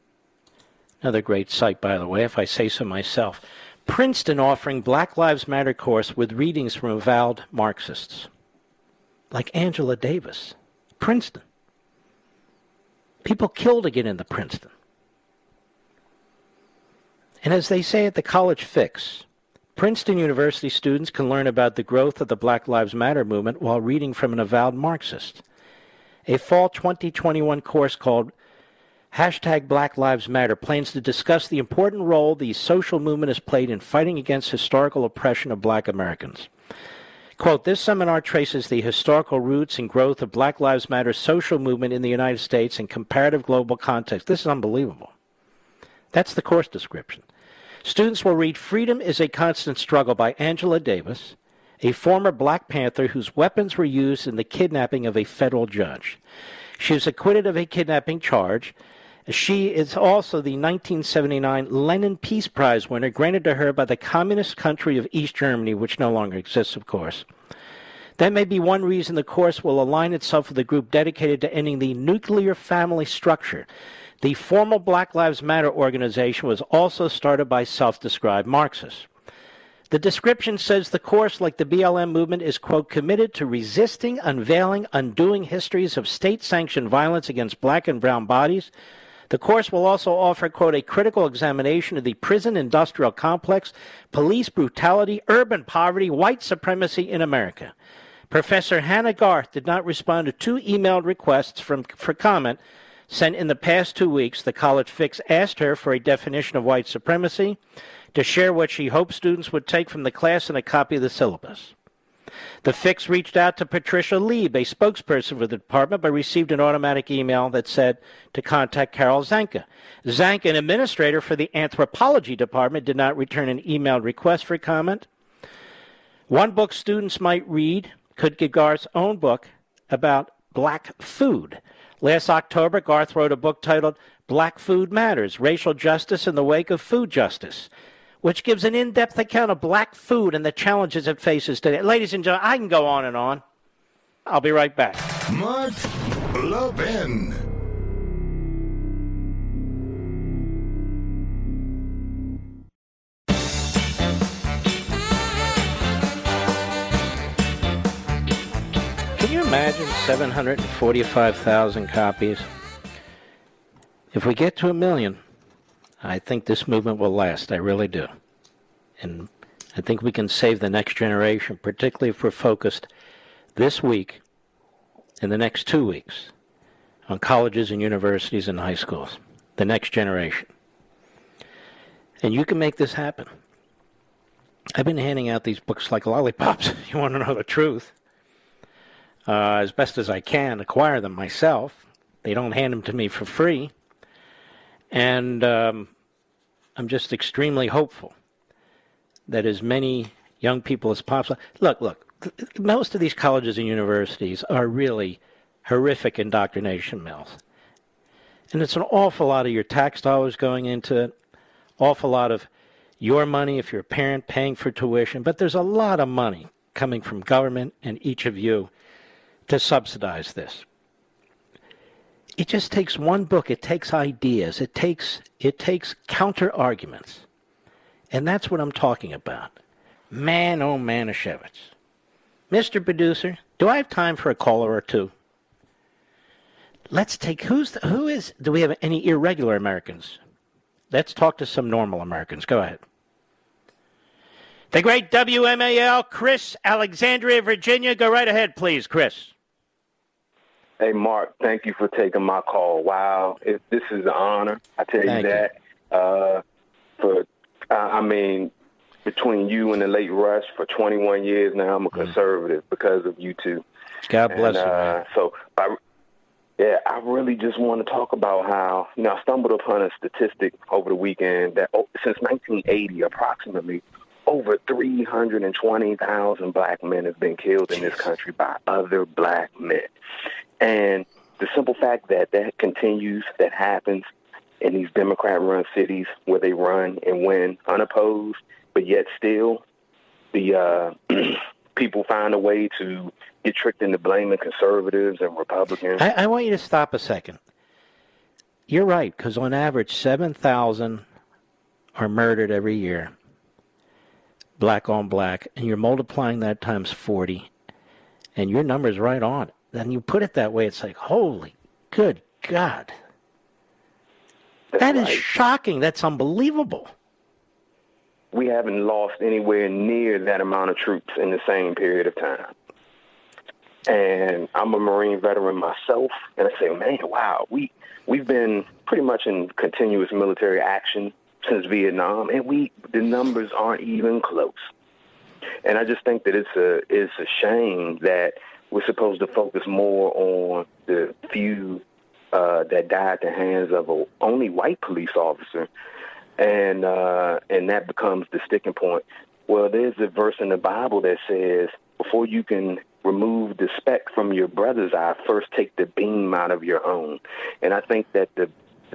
Another great site, by the way, if I say so myself. Princeton offering Black Lives Matter course with readings from avowed Marxists, like Angela Davis. Princeton. People killed to get into Princeton. And as they say at the College Fix, Princeton University students can learn about the growth of the Black Lives Matter movement while reading from an avowed Marxist a fall 2021 course called Hashtag Black Lives Matter plans to discuss the important role the social movement has played in fighting against historical oppression of black Americans. Quote, this seminar traces the historical roots and growth of Black Lives Matter social movement in the United States in comparative global context. This is unbelievable. That's the course description. Students will read Freedom is a Constant Struggle by Angela Davis, a former Black Panther whose weapons were used in the kidnapping of a federal judge. She was acquitted of a kidnapping charge. She is also the 1979 Lenin Peace Prize winner granted to her by the communist country of East Germany, which no longer exists, of course. That may be one reason the course will align itself with a group dedicated to ending the nuclear family structure. The formal Black Lives Matter organization was also started by self described Marxists. The description says the course, like the BLM movement, is, quote, committed to resisting, unveiling, undoing histories of state sanctioned violence against black and brown bodies. The course will also offer, quote, a critical examination of the prison industrial complex, police brutality, urban poverty, white supremacy in America. Professor Hanna Garth did not respond to two emailed requests from, for comment sent in the past two weeks. The College Fix asked her for a definition of white supremacy to share what she hoped students would take from the class and a copy of the syllabus. The Fix reached out to Patricia Lieb, a spokesperson for the department, but received an automatic email that said to contact Carol Zanka. Zanka, an administrator for the anthropology department, did not return an emailed request for comment. One book students might read could be Garth's own book about black food. Last October, Garth wrote a book titled Black Food Matters Racial Justice in the Wake of Food Justice which gives an in depth account of black food and the challenges it faces today. Ladies and gentlemen, I can go on and on. I'll be right back. Mark Levin. Can you imagine 745,000 copies? If we get to a million, I think this movement will last. I really do. And I think we can save the next generation, particularly if we're focused this week and the next two weeks on colleges and universities and high schools, the next generation. And you can make this happen. I've been handing out these books like lollipops. [laughs] you want to know the truth? Uh, as best as I can, acquire them myself. They don't hand them to me for free. And um, I'm just extremely hopeful that as many young people as possible. Look, look, most of these colleges and universities are really horrific indoctrination mills. And it's an awful lot of your tax dollars going into it, awful lot of your money if you're a parent paying for tuition, but there's a lot of money coming from government and each of you to subsidize this. It just takes one book, it takes ideas, it takes it takes counter arguments. And that's what I'm talking about. Man oh Manischewitz. Mr. Producer, do I have time for a caller or two? Let's take who's the, who is do we have any irregular Americans? Let's talk to some normal Americans. Go ahead. The great WMAL, Chris, Alexandria, Virginia. Go right ahead, please, Chris. Hey, Mark, thank you for taking my call. Wow, it, this is an honor. I tell Thank you you. that. Uh, for, uh, I mean, between you and the late Rush for 21 years now, I'm a conservative because of you two. Mm. God bless and, you, uh. So, I, yeah, I really just want to talk about how, you know, I stumbled upon a statistic over the weekend that oh, since 1980, approximately over 320,000 black men have been killed in this country by other black men. And the simple fact that that continues, that happens in these Democrat run cities where they run and win unopposed, but yet still the uh, [clears throat] people find a way to get tricked into blaming conservatives and Republicans. I, I want you to stop a second. You're right, because on average, 7,000 are murdered every year, black on black, and you're multiplying that times 40, and your number's right on. And you put it that way, it's like, holy, good God. That is shocking. That's unbelievable. we haven't lost anywhere near that amount of troops in the same period of time. And I'm a Marine veteran myself, and I say, man, wow, we we've been pretty much in continuous military action since Vietnam, and we the numbers aren't even close. And I just think that it's a it's a shame that we're supposed to focus more on the few uh, that died at the hands of a only white police officer, and uh, and that becomes the sticking point. Well, there's a verse in the Bible that says, before you can remove the speck from your brother's eye, first take the beam out of your own. And I think that the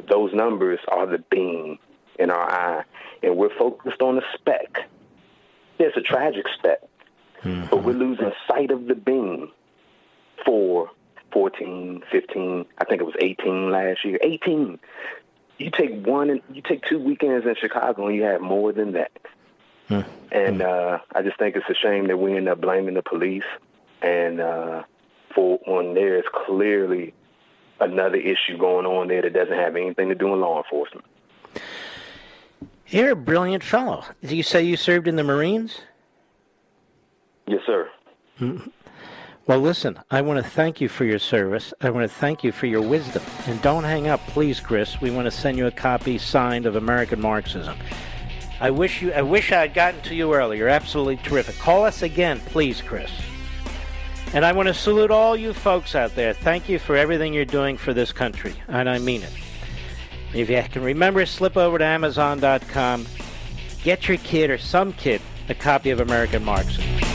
those numbers are the beam in our eye, and we're focused on the speck. It's a tragic speck, but we're losing sight of the beam for 14, 15, I think it was 18 last year. 18. You take one, and you take two weekends in Chicago, and you have more than that. And uh, I just think it's a shame that we end up blaming the police, and uh, for when there's clearly another issue going on there that doesn't have anything to do with law enforcement. You're a brilliant fellow. Did you say you served in the Marines? Yes, sir. Well, listen, I want to thank you for your service. I want to thank you for your wisdom. And don't hang up, please, Chris. We want to send you a copy signed of American Marxism. I wish you I wish I had gotten to you earlier. You're absolutely terrific. Call us again, please, Chris. And I want to salute all you folks out there. Thank you for everything you're doing for this country. And I mean it. If you can remember, slip over to Amazon.com. Get your kid or some kid a copy of American Marxism.